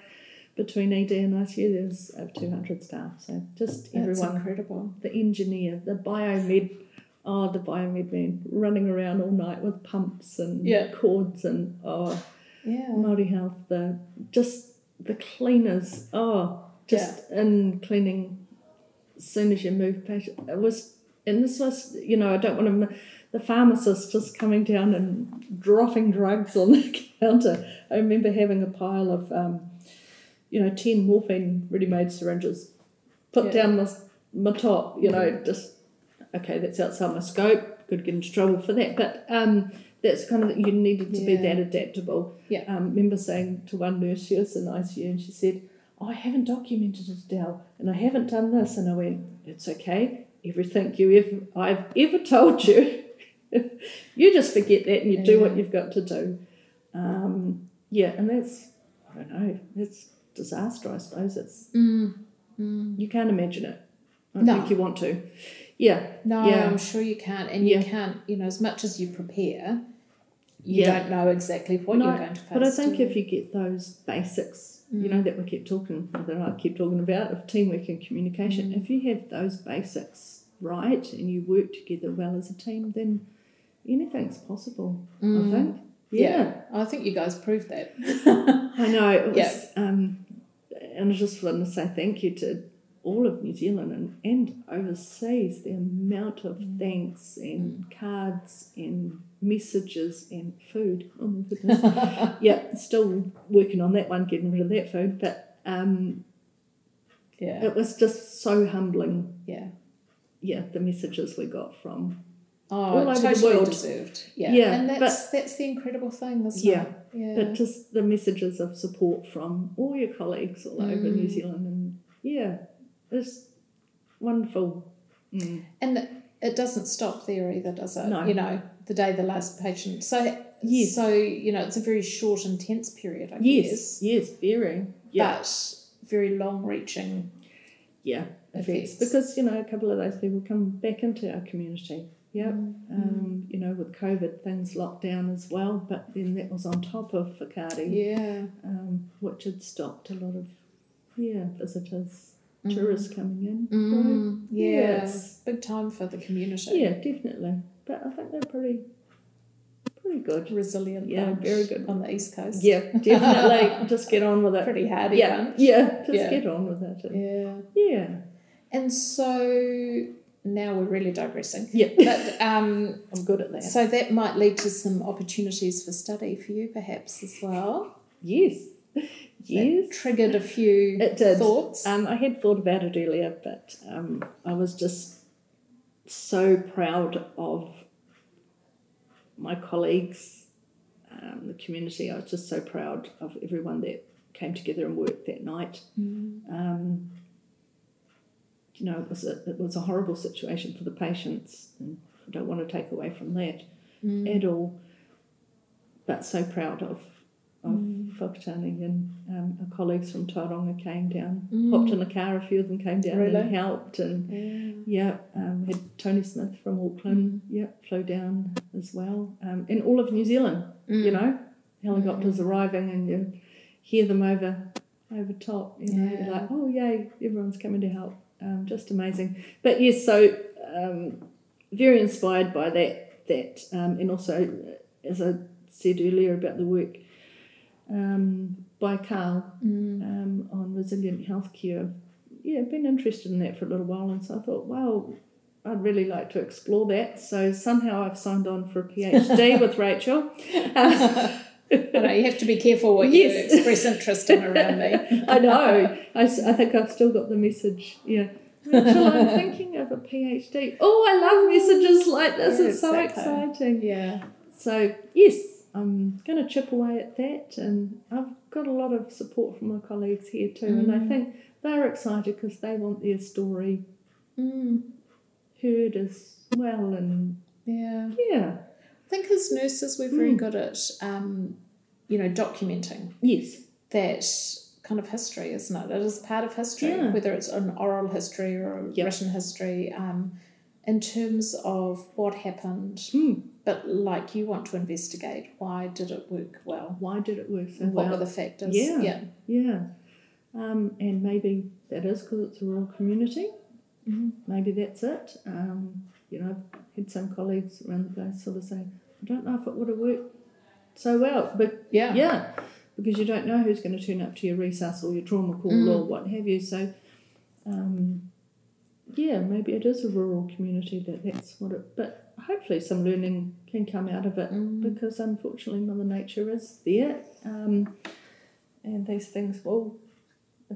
between ED and ICU there was over 200 staff. So just That's everyone, incredible. the engineer, the biomed, oh, the biomed man running around all night with pumps and Yeah. cords and, oh, Yeah. Māori Health, the just the cleaners, oh, just in cleaning as soon as you move patient. It was, and this was, you know, I don't want to, the pharmacist just coming down and dropping drugs on the (laughs) counter. I remember having a pile of, um, you know, 10 morphine ready made syringes put Yeah. down my, my top, you know, just, okay, that's outside my scope, could get into trouble for that. But, um, that's kind of you needed to be that adaptable. Yeah. Um, remember saying to one nurse, she was in ICU, and she said, oh, "I haven't documented it, Dell, and I haven't done this." And I went, "It's okay. Everything you ever I've ever told you, (laughs) you just forget that and you do what you've got to do." Um, yeah, and that's I don't know. That's disaster, I suppose. It's Mm. Mm. you can't imagine it. I No. think you want to. Yeah. No, Yeah. I'm sure you can't. And Yeah. you can't, you know, as much as you prepare, you Yeah. don't know exactly what No, you're going to face. But I think if you get those basics, you Mm. know, that we keep talking, that I keep talking about, of teamwork and communication, Mm. if you have those basics right and you work together well as a team, then anything's possible, I Mm. think. Yeah. Yeah. I think you guys proved that. I know. It (laughs) was, Yeah. um, and I just want to say thank you to all of New Zealand and, and overseas, the amount of Mm. thanks and cards and messages and food. Oh my (laughs) goodness. yeah, still working on that one, getting rid of that food. But um, yeah. it was just so humbling. Yeah. Yeah, the messages we got from. Oh, all over the totally world. deserved. Yeah. Yeah, and that's that's the incredible thing, isn't Yeah, it? Yeah. But just the messages of support from all your colleagues all over New Mm. Zealand, and yeah, it's wonderful. Mm. And it- it doesn't stop there either, does it? No. You know, the day the last patient. So, Yes. so you know, it's a very short, intense period, I Yes, guess, yes, very. Yeah, but very long-reaching. yeah, effects. effects. Because you know, a couple of those people come back into our community. Yeah, Mm. um, you know, with COVID, things locked down as well. But then that was on top of Whakaari, Yeah. um, which had stopped a lot of yeah visitors, Mhm. tourists coming in. Mm, yeah. yeah, it's- Big time for the community. Yeah, definitely. But I think they're pretty, pretty good. Resilient. Yeah, very good. On the East Coast. Yeah, (laughs) definitely. just get on with it. Pretty hardy yeah, bunch. yeah, just Yeah. get on with it. and- Yeah. Yeah, And so now we're really digressing. yeah. (laughs) But um, I'm good at that. so that might lead to some opportunities for study for you, perhaps as well. yes, That yes. triggered a few It did. thoughts. Um, I had thought about it earlier, but um, I was just so proud of my colleagues, um, the community. I was just so proud of everyone that came together and worked that night. Mm. You know, it was a it was a horrible situation for the patients, and I don't want to take away from that Mm. at all. But so proud of of Mm. Whakatane and um, our colleagues from Tauranga came down, Mm. hopped in the car. A few of them came down Really? and helped, and Yeah. yeah, um, had Tony Smith from Auckland. Yeah, flew down as well, um, and all of New Zealand. You Mm. know, helicopters arriving, and you hear them over over top. You know, Yeah. you're like, oh yay, everyone's coming to help. Um, just amazing. But yes, so um, very inspired by that. That um, and also, uh, as I said earlier about the work um, by Carl Mm. um, on resilient healthcare. Yeah, I've been interested in that for a little while, and so I thought, wow, I'd really like to explore that. So somehow I've signed on for a PhD (laughs) with Rachel. Uh, (laughs) (laughs) I know you have to be careful what Yes. you express interest in around me. (laughs) I know. I, I think I've still got the message. Yeah. Rachel, (laughs) I'm thinking of a PhD. Oh, I love messages like this. It's so Exactly. exciting. Yeah. So, yes, I'm going to chip away at that. And I've got a lot of support from my colleagues here too. And I Mm. think they're excited because they want their story Mm. heard as well. And Yeah. yeah, I think as nurses, we're very Mm. good at, um, you know, documenting yes, that kind of history, isn't it? It is part of history, Yeah. whether it's an oral history or a Yep. written history, um, in terms of what happened. Mm. But like you want to investigate why did it work well? why did it work so And what were the factors? Yeah. Yeah. Yeah. Um, and maybe that is because it's a rural community. Mhm. Maybe that's it. Um, you know, I've had some colleagues around the place sort of say, I don't know if it would have worked so well. But Yeah. yeah, because you don't know who's going to turn up to your resus or your trauma call Mm. or what have you. So, um, yeah, maybe it is a rural community that that's what it. But hopefully, some learning can come out of it Mm. because unfortunately, Mother Nature is there, um, and these things will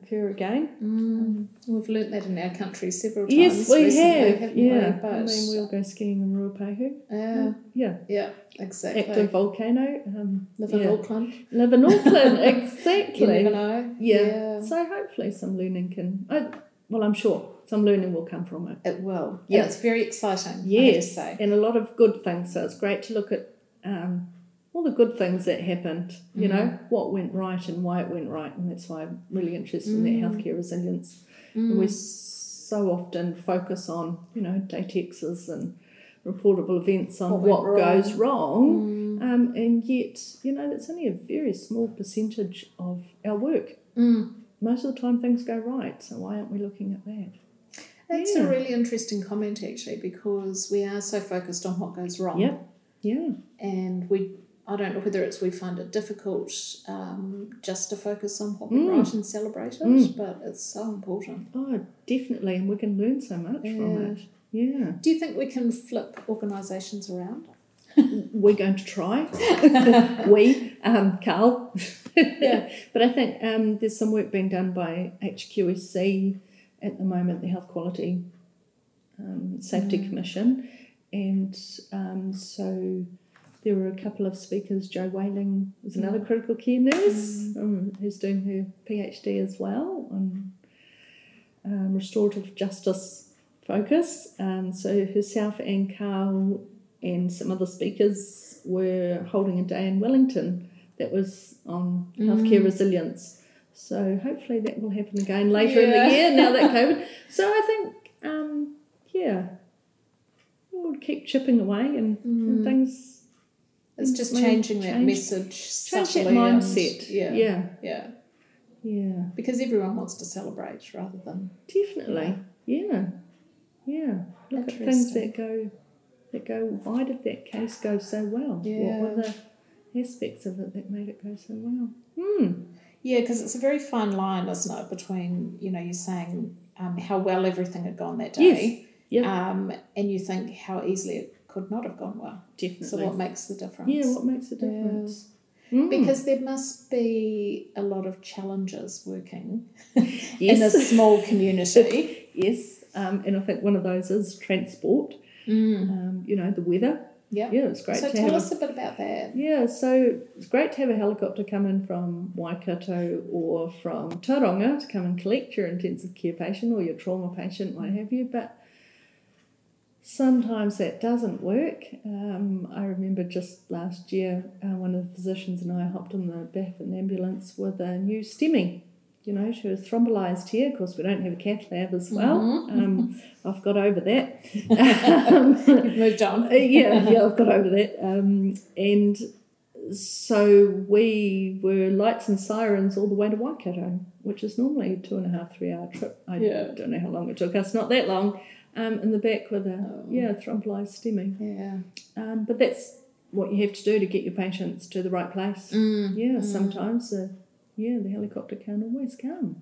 occur again. Mm. We've learnt that in our country several times. Yes, we recently, have. Yeah, we? But I mean, we'll go skiing in Ruapehu. yeah, Yeah, yeah, exactly. active volcano. Um, Live in yeah. Auckland. Live in Auckland, exactly. (laughs) You never know. Yeah. yeah. So hopefully some learning can. I, well, I'm sure some learning will come from it. It will. Yeah. And it's very exciting. I have to Yes, and a lot of good things. So it's great to look at um, all the good things that happened. You Mm. know what went right and why it went right, and that's why I'm really interested in Mm. that healthcare resilience. Mm. And we so often focus on you know Datixes and reportable events on What what, goes wrong. Mm. Um, and yet, you know, that's only a very small percentage of our work. Mm. Most of the time, things go right. So why aren't we looking at that? That's Yeah. a really interesting comment actually because we are so focused on what goes wrong. Yep. Yeah. And we I don't know whether it's we find it difficult um, just to focus on what we Mm. right and celebrate it, Mm. but it's so important. Oh, definitely, and we can learn so much from it. Yeah, Do you think we can flip organisations around? we're going to try. (laughs) we, um, Carl. Yeah. (laughs) but I think um, there's some work being done by HQSC at the moment, the Health Quality um, Safety Mm. Commission, and um, so there were a couple of speakers. Jo Wailling was another critical care nurse um, who's doing her PhD as well on um, restorative justice focus. Um, so herself and Carl and some other speakers were holding a day in Wellington that was on healthcare Mm. resilience. So hopefully that will happen again later in the year now that (laughs) COVID. So I think, um, yeah, we'll keep chipping away and, and Mm. things. It's just changing that change- message Change that subtly and- mindset. yeah, yeah, yeah. yeah. Because everyone wants to celebrate rather than Definitely. Yeah. Yeah. Look at things that go that go why did that case go so well? Yeah. What were the aspects of it that made it go so well? Hmm. Yeah, because it's a very fine line, isn't it, between you know you saying um, how well everything had gone that day, Yes. um, and you think how easily it could not have gone well. Definitely. So what makes the difference? yeah, what makes Yeah. difference? Mm. Because there must be a lot of challenges working yes. (laughs) in a small (laughs) community. yes. Um, and I think one of those is transport. mm. Um, you know, the weather. Yeah. Yeah, it's great So to tell have a us a bit about that. Yeah, so it's great to have a helicopter come in from Waikato or from Tauranga to come and collect your intensive care patient or your trauma patient, what have you. But sometimes that doesn't work. Um, I remember just last year, uh, one of the physicians and I hopped on the of ambulance with a new STEMI. You know, she was thrombolyzed here. Of course, we don't have a cath lab as well. Mhm. Um, I've got over that. (laughs) You've moved on. uh, yeah, yeah, I've got over that. Um, and so we were lights and sirens all the way to Waikato, which is normally a two and a half, three hour trip. I Yeah. don't know how long it took us, not that long. Um, in the back with a Oh. yeah thrombolyzed STEMI. Yeah. Um, but that's what you have to do to get your patients to the right place. Mm. Yeah, Mm. sometimes the yeah the helicopter can't always come.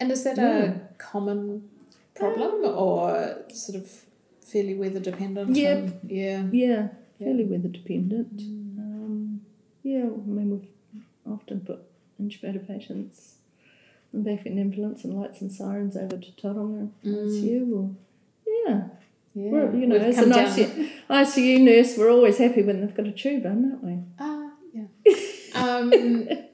And is that Yeah. a common problem or sort of fairly weather dependent? And- yeah. Yeah, Yeah. fairly weather dependent. Um, yeah, I mean, we've often put intubator patients and back in ambulance and lights and sirens over to Tauranga Mm. ICU. Or, yeah, Yeah. we're, you know, We've as come an ICU, ICU nurse, we're always happy when they've got a tube in, aren't we? Ah, yeah. (laughs) um,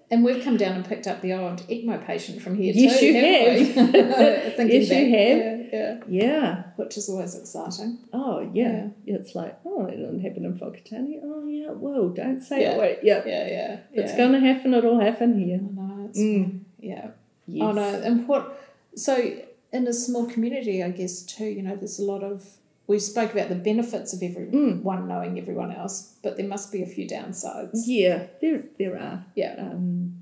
and we've come down and picked up the old ECMO patient from here Yes, too. you? (laughs) (laughs) Thinking Yes, you have. Yeah, yeah. Yeah. Which is always exciting. Oh, yeah. It's like, oh, it didn't happen in Whakatane. Oh, yeah, well, don't say Yeah. it. Wait, yeah. Yeah, yeah. It's yeah. going to happen, it'll happen here. I know, Mm. yeah. Yes. Oh no, and what? So in a small community, I guess too, you know, there's a lot of. We spoke about the benefits of everyone Mm. knowing everyone else, but there must be a few downsides. Yeah, there, there are. Yeah. Um,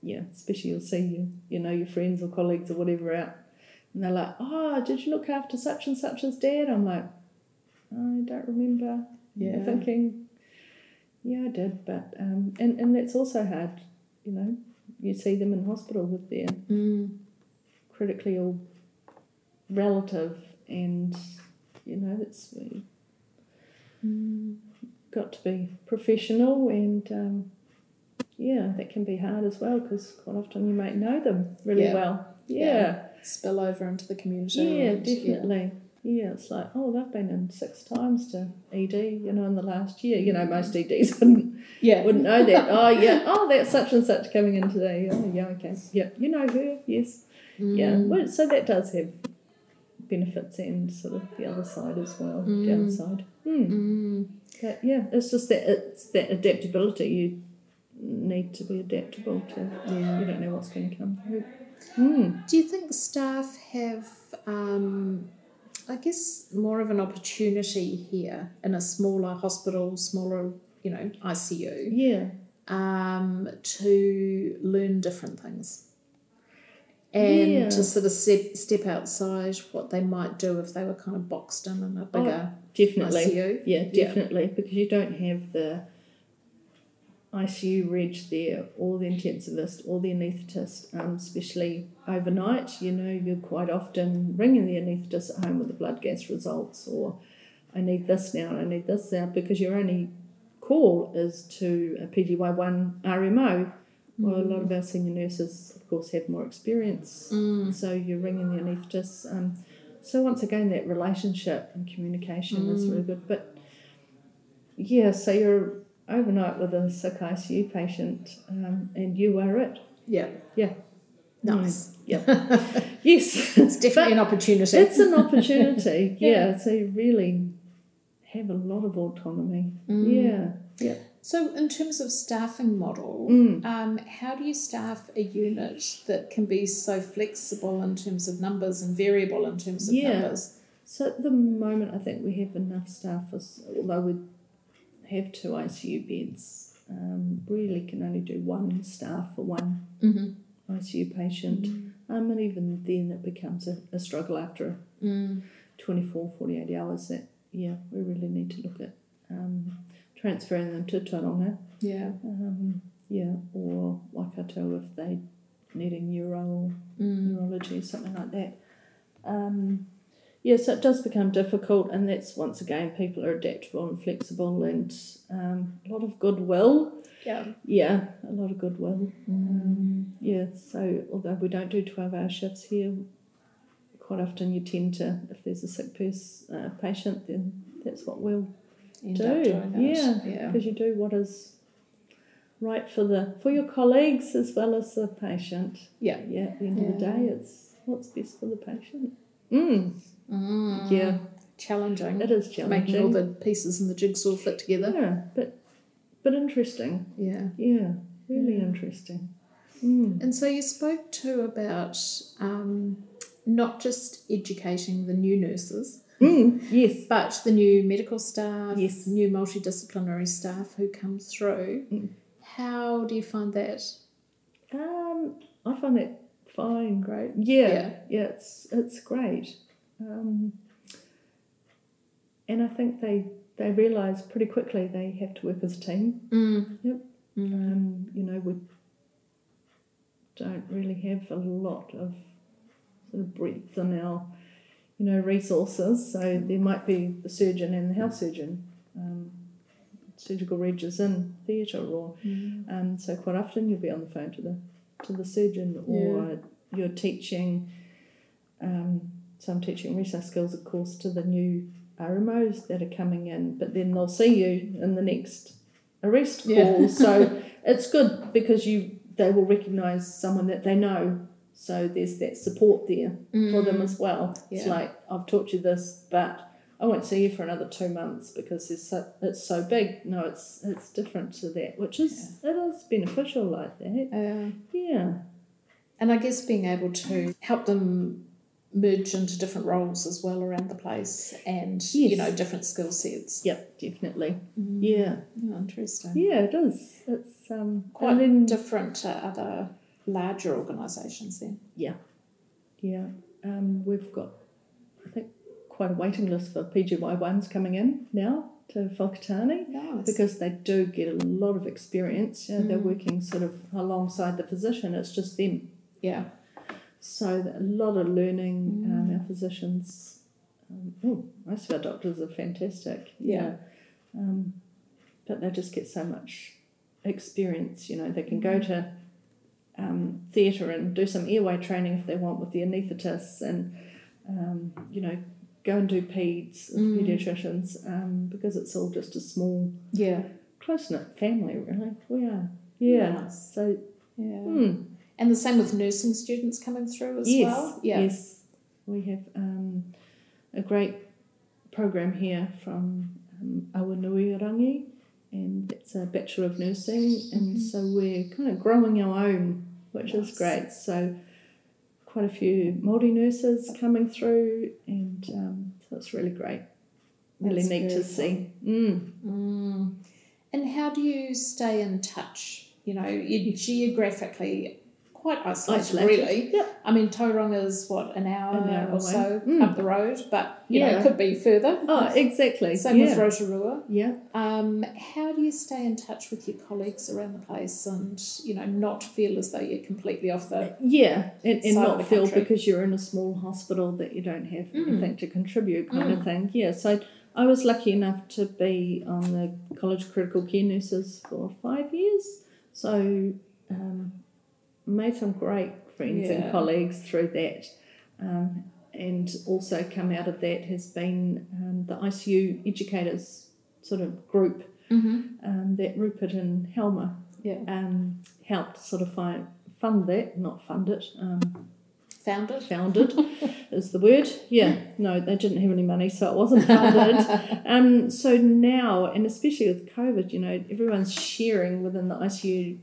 yeah, especially you'll see you, you know, your friends or colleagues or whatever out, and they're like, "Oh, did you look after such and such as dad?" I'm like, I don't remember. Yeah. Thinking, yeah, I did, but um, and and that's also hard, you know. You see them in hospital with their Mm. critically ill relative, and you know it's Mm. got to be professional and um, yeah that can be hard as well because quite often you might know them really Yeah. well yeah Yeah. Spill over into the community. yeah, and- definitely yeah. it's like oh they've been in six times to ed you know in the last year you know most eds (laughs) wouldn't, Yeah. wouldn't know that oh yeah oh that's such and such coming in today oh yeah okay yeah you know her yes yeah Mm. well, so that does have benefits and sort of the other side as well Mm. downside mm. Mm. But yeah, it's just that it's that adaptability. You need to be adaptable to. Yeah. You don't know what's going to come through. Mm. Do you think staff have, um, I guess, more of an opportunity here in a smaller hospital, smaller, you know, ICU, Yeah, um, to learn different things? And Yeah. to sort of step, step outside what they might do if they were kind of boxed in in a bigger definitely. ICU. Yeah, Yeah. definitely, because you don't have the ICU reg there, or the intensivist, or the anaesthetist, um, especially overnight. You know, you're quite often ringing the anaesthetist at home with the blood gas results, or I need this now, I need this now, because your only call is to a PGY1 RMO. Well, a lot of our senior nurses, course, have more experience, Mm. so you're ringing the anaesthetist. Um, so once again, that relationship and communication is really good. But yeah, so you're overnight with a sick ICU patient, um, and you are it. Yeah. Yeah. Nice. Yeah. (laughs) yes. It's definitely an opportunity. It's an opportunity. Yeah. (laughs) yeah. So you really have a lot of autonomy. Yeah. Yeah. So, in terms of staffing model, Mm. um, how do you staff a unit that can be so flexible in terms of numbers and variable in terms of Yeah. numbers? So at the moment, I think we have enough staff, for, although we have two ICU beds. Um, really can only do one staff for one Mm-hmm. ICU patient. Um, and even then, it becomes a, a struggle after Mm. 24, 48 hours that, yeah, we really need to look at um, transferring them to Tauranga. Yeah. Um, yeah, or Waikato if they needing neuro Mm. neurology, something like that. Um, yeah, so it does become difficult, and that's once again people are adaptable and flexible, and um, a lot of goodwill. Yeah. Yeah, a lot of goodwill. Mm. Um, yeah, so although we don't do twelve hour shifts here, quite often you tend to, if there's a sick person, uh, patient, then that's what we'll End do. up doing yeah, Yeah. because you do what is right for the for your colleagues as well as the patient. Yeah. Yeah, at the end of the day, it's what's best for the patient. Mm. Mm. Yeah, Challenging. it is challenging. Making all the pieces in the jigsaw fit together. yeah, but but interesting. Yeah. Yeah, really Yeah. interesting. Mm. And so you spoke too about um, not just educating the new nurses, Mm. Yes. but the new medical staff, Yes. new multidisciplinary staff who come through. Mm. How do you find that? Um, I find that fine. Great. Yeah, Yeah. yeah, it's it's great, um, and I think they they realise pretty quickly they have to work as a team. Mm. Yep. Mm. Um, you know, we don't really have a lot of sort of breadth in our you know resources. So there might be the surgeon and the house surgeon. Um, surgical reg is in theatre or Mm. um, so quite often you'll be on the phone to the to the surgeon or you're teaching. Um, so I'm teaching resus skills, of course, to the new RMOs that are coming in, but then they'll see you in the next arrest call. Yeah. so (laughs) it's good because you they will recognise someone that they know. So there's that support there for them as well. It's like I've taught you this, but I won't see you for another two months because it's so, it's so big. No, it's it's different to that, which is it is beneficial like that. Uh, Yeah, and I guess being able to help them merge into different roles as well around the place and, you know, different skill sets. yep, definitely. Yeah, Oh, interesting. yeah, it is. It's um Quite then- different to other larger organisations then. Yeah, yeah. Um, we've got, I think, quite a waiting list for PGY ones coming in now to Whakatane Nice. because they do get a lot of experience. You know, They're Mm. working sort of alongside the physician. It's just them, yeah. so a lot of learning. Um, Mm. our physicians, um, oh, most of our doctors are fantastic. Yeah. Um, but they just get so much experience. You know, they can go to um, theatre and do some airway training if they want with the anaesthetists, and um, you know, go and do peds with Mm. paediatricians um, because it's all just a small, Yeah. close knit family. Really, we are. Yeah. Nice. So, Yeah. hmm. And the same with nursing students coming through as yes, well. Yeah. yes, we have um, a great program here from um, Awanuiārangi, and it's a Bachelor of Nursing, and Mhm. so we're kind of growing our own, which Nice. is great. So quite a few Māori nurses coming through, and um, so it's really great. Really That's neat to see. Mm. Mm. And how do you stay in touch? You know, geographically quite isolated, Isolated. really. Yep. I mean, Tauranga's what, an hour, An hour or away. so Mm. up the road, but, you know, it could be further. Oh, exactly. Same yeah. with Rotorua. Yeah. Um, how do you stay in touch with your colleagues around the place and, you know, not feel as though you're completely off the. Yeah, and, and not feel because you're in a small hospital that you don't have Mm. anything to contribute, kind of Mm. thing. Yeah, so I was lucky enough to be on the College of Critical Care Nurses for five years. So um, made some great friends Yeah. and colleagues through that. Um, and also come out of that has been um, the ICU educators sort of group Mm-hmm. um, that Rupert and Helmer Yeah. um, helped sort of find, fund that, not fund it, um, Found it? founded (laughs) is the word. Yeah, no, they didn't have any money, so it wasn't funded. (laughs) um, so now, and especially with COVID, you know, everyone's sharing within the ICU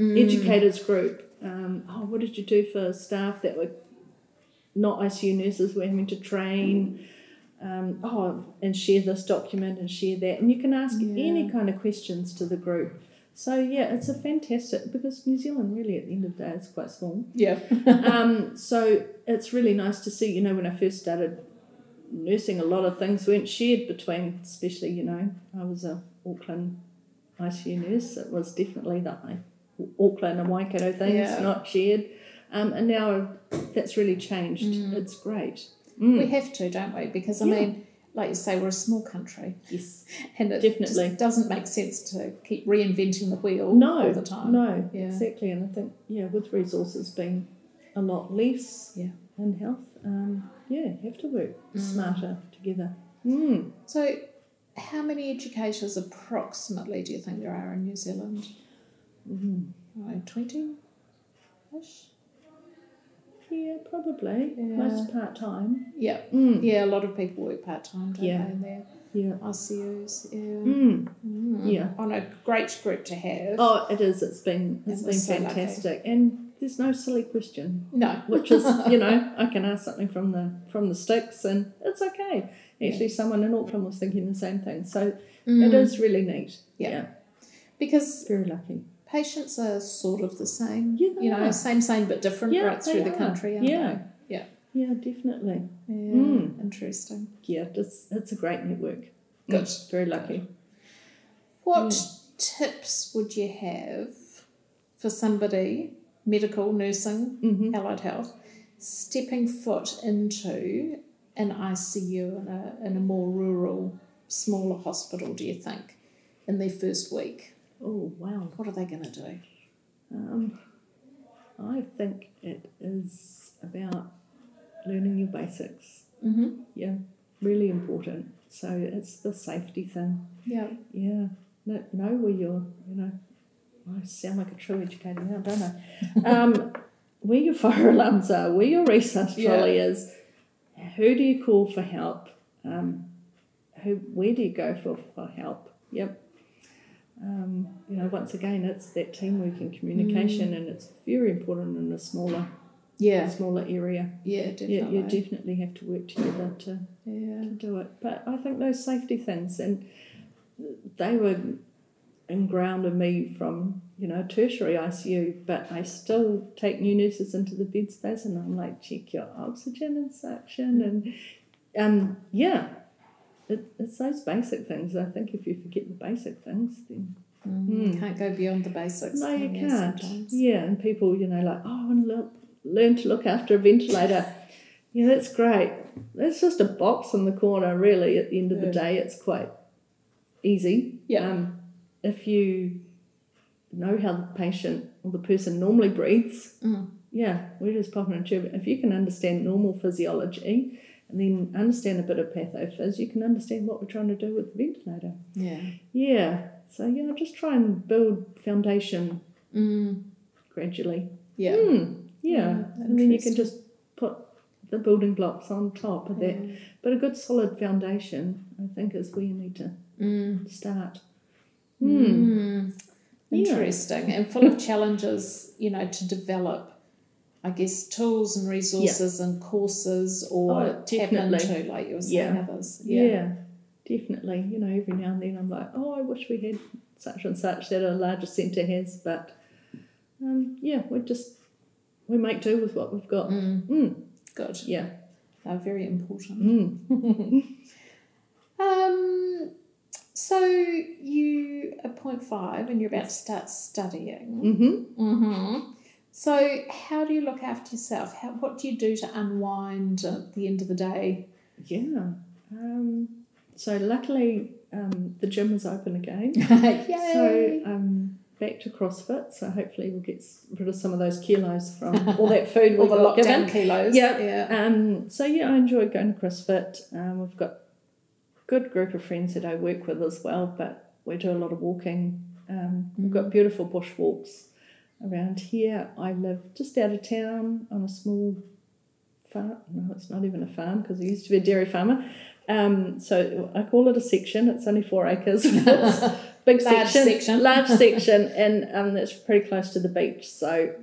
Mm. educators group. Um, oh, what did you do for staff that were not ICU nurses were having to train? Um, oh, and share this document and share that, and you can ask Yeah. any kind of questions to the group. So yeah, it's a fantastic because New Zealand really at the end of the day is quite small. Yeah. (laughs) um, (laughs) so it's really nice to see. You know, when I first started nursing, a lot of things weren't shared between, especially you know, I was a Auckland ICU nurse. It was definitely the I- Auckland and Waikato things Yeah. not shared, um, and now that's really changed. Mm. It's great. We Mm. have to, don't we? Because, I Yeah. mean, like you say, we're a small country. Yes. (laughs) And it Definitely. just doesn't make sense to keep reinventing the wheel No. all the time. No. Yeah. Exactly. And I think yeah, with resources being a lot less Yeah. in health, um, yeah, have to work Mm. smarter together. Mm. So, how many educators approximately do you think there are in New Zealand? Mm. Like 20 ish? Yeah, probably. Yeah. Most part time. Yeah. Mm. Yeah, a lot of people work part time, don't Yeah. they, in their Yeah. ICUs? Yeah. Mm. Mm. Yeah. On a great group to have. Oh, it is. It's been it's And been we're so lucky. fantastic, and there's no silly question, No. which is you know (laughs) I can ask something from the from the sticks, and it's okay. Actually, someone in Auckland was thinking the same thing, so it Mm. is really neat. Yeah. Because very lucky. Patients are sort of the same. Yeah, you know, same, same, but different Yeah, right through the are. country, Yeah. they? Yeah, definitely. Yeah. Mm. Interesting. Yeah, it's it's a great network. Good. Mm, very lucky. What tips would you have for somebody, medical, nursing, hmm allied health, stepping foot into an ICU in a, in a more rural, smaller hospital, do you think, in their first week? Oh wow. What are they going to do? Um, I think it is about learning your basics. Mm-hmm. Yeah, really important. So it's the safety thing. Yeah. Yeah, know, know where you're, you know, I sound like a true educator now, don't I? (laughs) Um, where your fire alarms are, where your resus Yeah. trolley is, who do you call for help? Um, who, where do you go for, for help? Yep. Um, you know, once again, it's that teamwork and communication, and it's very important in a smaller, Yeah. smaller area. Yeah, Yeah, definitely. you definitely have to work together to yeah. to do it. But I think those safety things, and they were ingrained in me from you know tertiary ICU, but I still take new nurses into the bed space, and I'm like, check your oxygen and suction, and um, yeah, it, it's those basic things. I think if you forget the basic things, then Mm. Can't go beyond the basics. no, you can you, can't. Sometimes? Yeah, and people, you know, like, oh, I want to look, learn to look after a ventilator. yeah, that's great. That's just a box in the corner, really. At the end of the day, it's quite easy. Yeah. Um, if you know how the patient or the person normally breathes, Mm. yeah, we're just popping a tube. If you can understand normal physiology and then understand a bit of pathophys, you can understand what we're trying to do with the ventilator. Yeah. Yeah. So yeah, just try and build foundation Mm. gradually. Yeah. Hmm, yeah. Yeah, and then you can just put the building blocks on top of that. Yeah. But a good solid foundation, I think, is where you need to Mm. start. Hmm. Mm. Yeah. Interesting and full of challenges, you know, to develop, I guess, tools and resources and courses or Oh, tap definitely. into, like you were saying, Yeah. others. Yeah. definitely. You know, every now and then I'm like, oh, I wish we had such and such that a larger centre has. But um, yeah, we just we make do with what we've got. Mm. Mm, Good. yeah. They're very important. Mm. (laughs) Um, so you are point five and you're about to start studying. Mm-hmm. Mm-hmm. So how do you look after yourself? How, what do you do to unwind at the end of the day? Yeah. Um, so luckily, um, the gym is open again. (laughs) Yay! So um, back to CrossFit. So hopefully we'll get rid of some of those kilos from all that food (laughs) we All the got lockdown given. kilos. Yeah. Yeah. Um, so yeah, I enjoy going to CrossFit. Um, we've got a good group of friends that I work with as well, but we do a lot of walking. Um, We've got beautiful bush walks around here. I live just out of town on a small farm. No, it's not even a farm because I used to be a dairy farmer. Um, so I call it a section. It's only four acres. (laughs) Big (laughs) Large section, section. (laughs) large section, and um, that's pretty close to the beach. So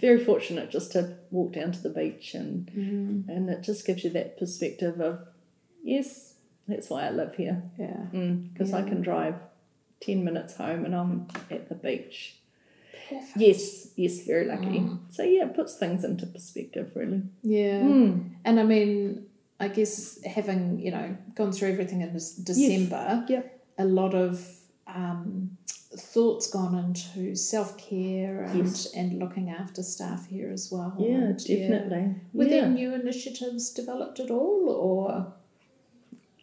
very fortunate just to walk down to the beach and Mm, and it just gives you that perspective of yes that's why i live here yeah. because i Yeah. can drive 10 minutes home and i'm at the beach Perfect. yes yes very lucky Mm. so yeah it puts things into perspective really Yeah. Mm. And I mean, I guess having, you know, gone through everything in Dec- December, Yep. a lot of um, thoughts gone into self care and, Yes. and looking after staff here as well. yeah and, definitely Were yeah. there new initiatives developed at all or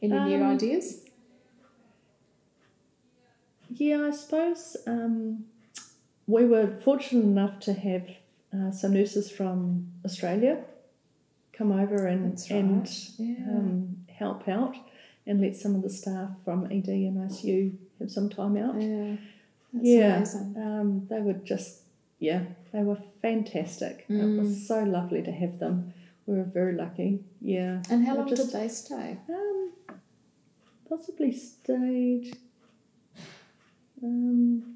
any new Um, ideas? Yeah, I suppose um, we were fortunate enough to have uh, some nurses from Australia come over and right. and Yeah. um, help out and let some of the staff from ED and ICU have some time out. Yeah. That's yeah, um, they were just yeah, they were fantastic. It Mm. was so lovely to have them. We were very lucky. Yeah, And how long just- did they stay? um, possibly stayed um,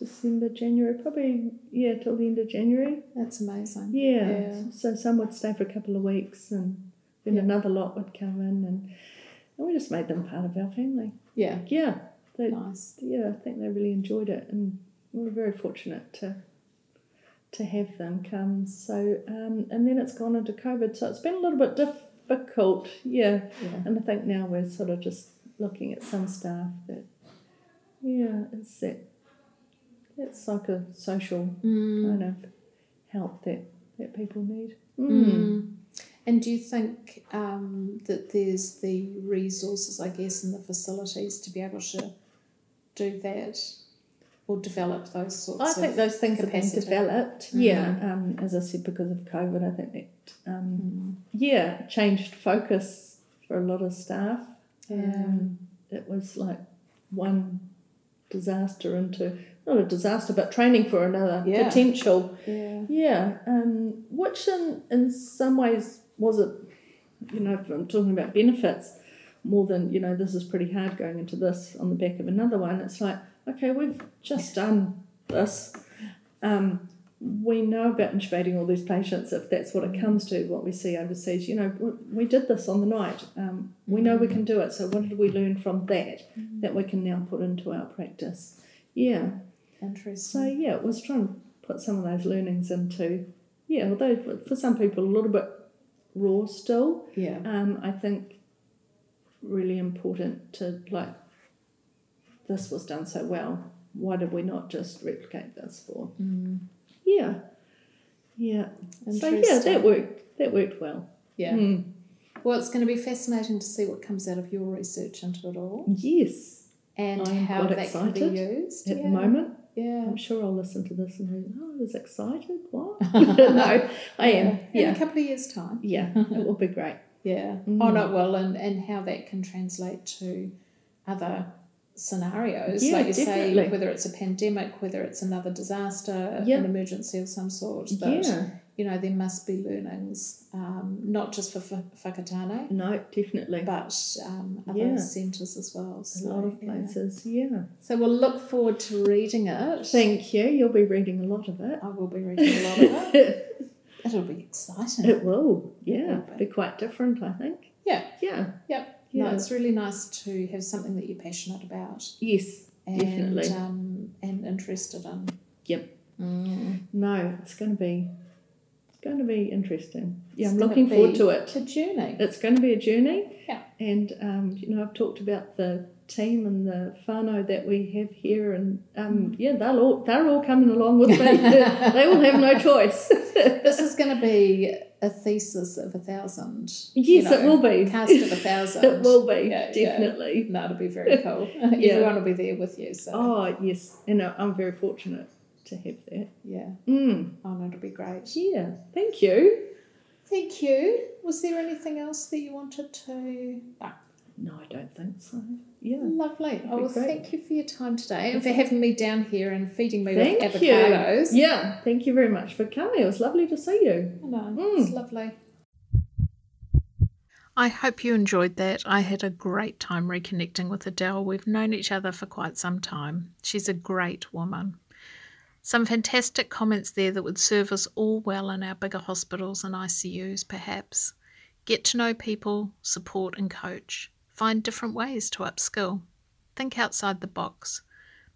December, January, probably yeah till the end of January. That's amazing. Yeah. Yeah. So some would stay for a couple of weeks, and then Yeah. another lot would come in, and, and we just made them part of our family. Yeah. Yeah. They, Nice. yeah, I think they really enjoyed it, and we were very fortunate to to have them come. So, um, and then it's gone into COVID, so it's been a little bit difficult. Yeah, Yeah. and I think now we're sort of just looking at some staff that, yeah, it's that that psychosocial Mm. kind of help that that people need. Mm. Mm. And do you think um, that there's the resources, I guess, and the facilities to be able to do that? or develop those sorts I think those things have been capacity. developed. Yeah, um, as I said, because of COVID, I think that um, Mm. yeah changed focus for a lot of staff. Yeah. Um, it was like one disaster into not a disaster, but training for another Yeah. potential. Yeah. Yeah, um, which in in some ways was it, you know, if I'm talking about benefits more than you know this is pretty hard going into this on the back of another one. It's like okay, we've just done this. Um, we know about intubating all these patients if that's what it comes to. What we see overseas, you know, we, we did this on the night. Um, we know we can do it. So what did we learn from that that we can now put into our practice? Yeah. Interesting. So yeah, it was trying to put some of those learnings into yeah, although for, some people a little bit raw still. yeah. Um, I think really important to like this was done so well. Why did we not just replicate this for? Mm. Yeah, yeah. So yeah, that worked. That worked well. Yeah. Mm. Well, it's going to be fascinating to see what comes out of your research into it all Yes, and I'm how that can be used. at yeah. the moment. Yeah. I'm sure I'll listen to this and go, "Oh, I was excited." What? (laughs) (laughs) no, I am. In Yeah, a couple of years' time. yeah. It will be great. Yeah. Mm. Oh, no, well, and, and how that can translate to other scenarios. Yeah, like you definitely. say, whether it's a pandemic, whether it's another disaster, Yeah. an emergency of some sort. That, Yeah. You know, there must be learnings, um, not just for Whakatane, No, definitely. but um, other Yeah. centres as well. a lot of places. Yeah. So we'll look forward to reading it. Thank you. You'll be reading a lot of it. I will be reading a lot of it. (laughs) It'll be exciting. It will. Yeah. will be. Be quite different, I think. Yeah. Yeah. Yep. Yeah. No, it's really nice to have something that you're passionate about Yes. and Definitely. um, and interested in. Yep. Mm. No, it's going to be. It's going to be interesting. Yeah, It's I'm looking forward to it. It's a journey. It's going to be a journey. Yeah. And um, you know, I've talked about the team and the whānau that we have here, and Mm. um, yeah, they'll all they're all coming along with me. (laughs) they will have no choice. (laughs) This is going to be a thesis of a thousand. Yes, it will be. Cast of a (laughs) thousand. it will be Yeah, yeah. definitely. No, it'll be very cool. Everyone will be there with you. So Oh yes, and I- I'm very fortunate to have that. yeah, Mm. oh no, it'll be great. Yeah, thank you. Thank you. Was there anything else that you wanted to? No. No, I don't think so. Yeah. Lovely. Oh, be well, great. thank you for your time today and for having me down here and feeding me Thank with you. avocados. Yeah, thank you very much for coming. It was lovely to see you. I know, Mm. it's lovely. I hope you enjoyed that. I had a great time reconnecting with Adele. We've known each other for quite some time. She's a great woman. Some fantastic comments there that would serve us all well in our bigger hospitals and ICUs, perhaps. Get to know people, support and coach. Find different ways to upskill. Think outside the box,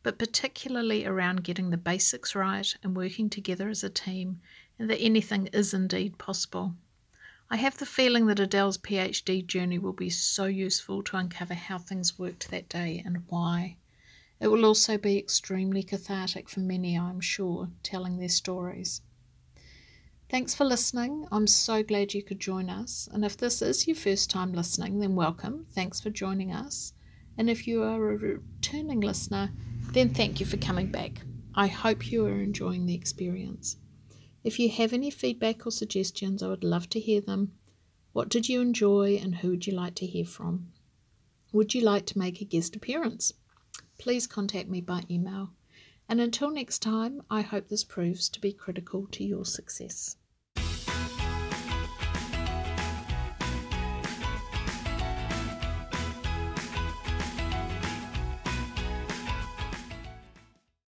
but particularly around getting the basics right and working together as a team, and that anything is indeed possible. I have the feeling that Adele's PhD journey will be so useful to uncover how things worked that day and why. It will also be extremely cathartic for many, I'm sure, telling their stories. Thanks for listening. I'm so glad you could join us. And if this is your first time listening, then welcome. Thanks for joining us. And if you are a returning listener, then thank you for coming back. I hope you are enjoying the experience. If you have any feedback or suggestions, I would love to hear them. What did you enjoy and who would you like to hear from? Would you like to make a guest appearance? Please contact me by email. And until next time, I hope this proves to be critical to your success.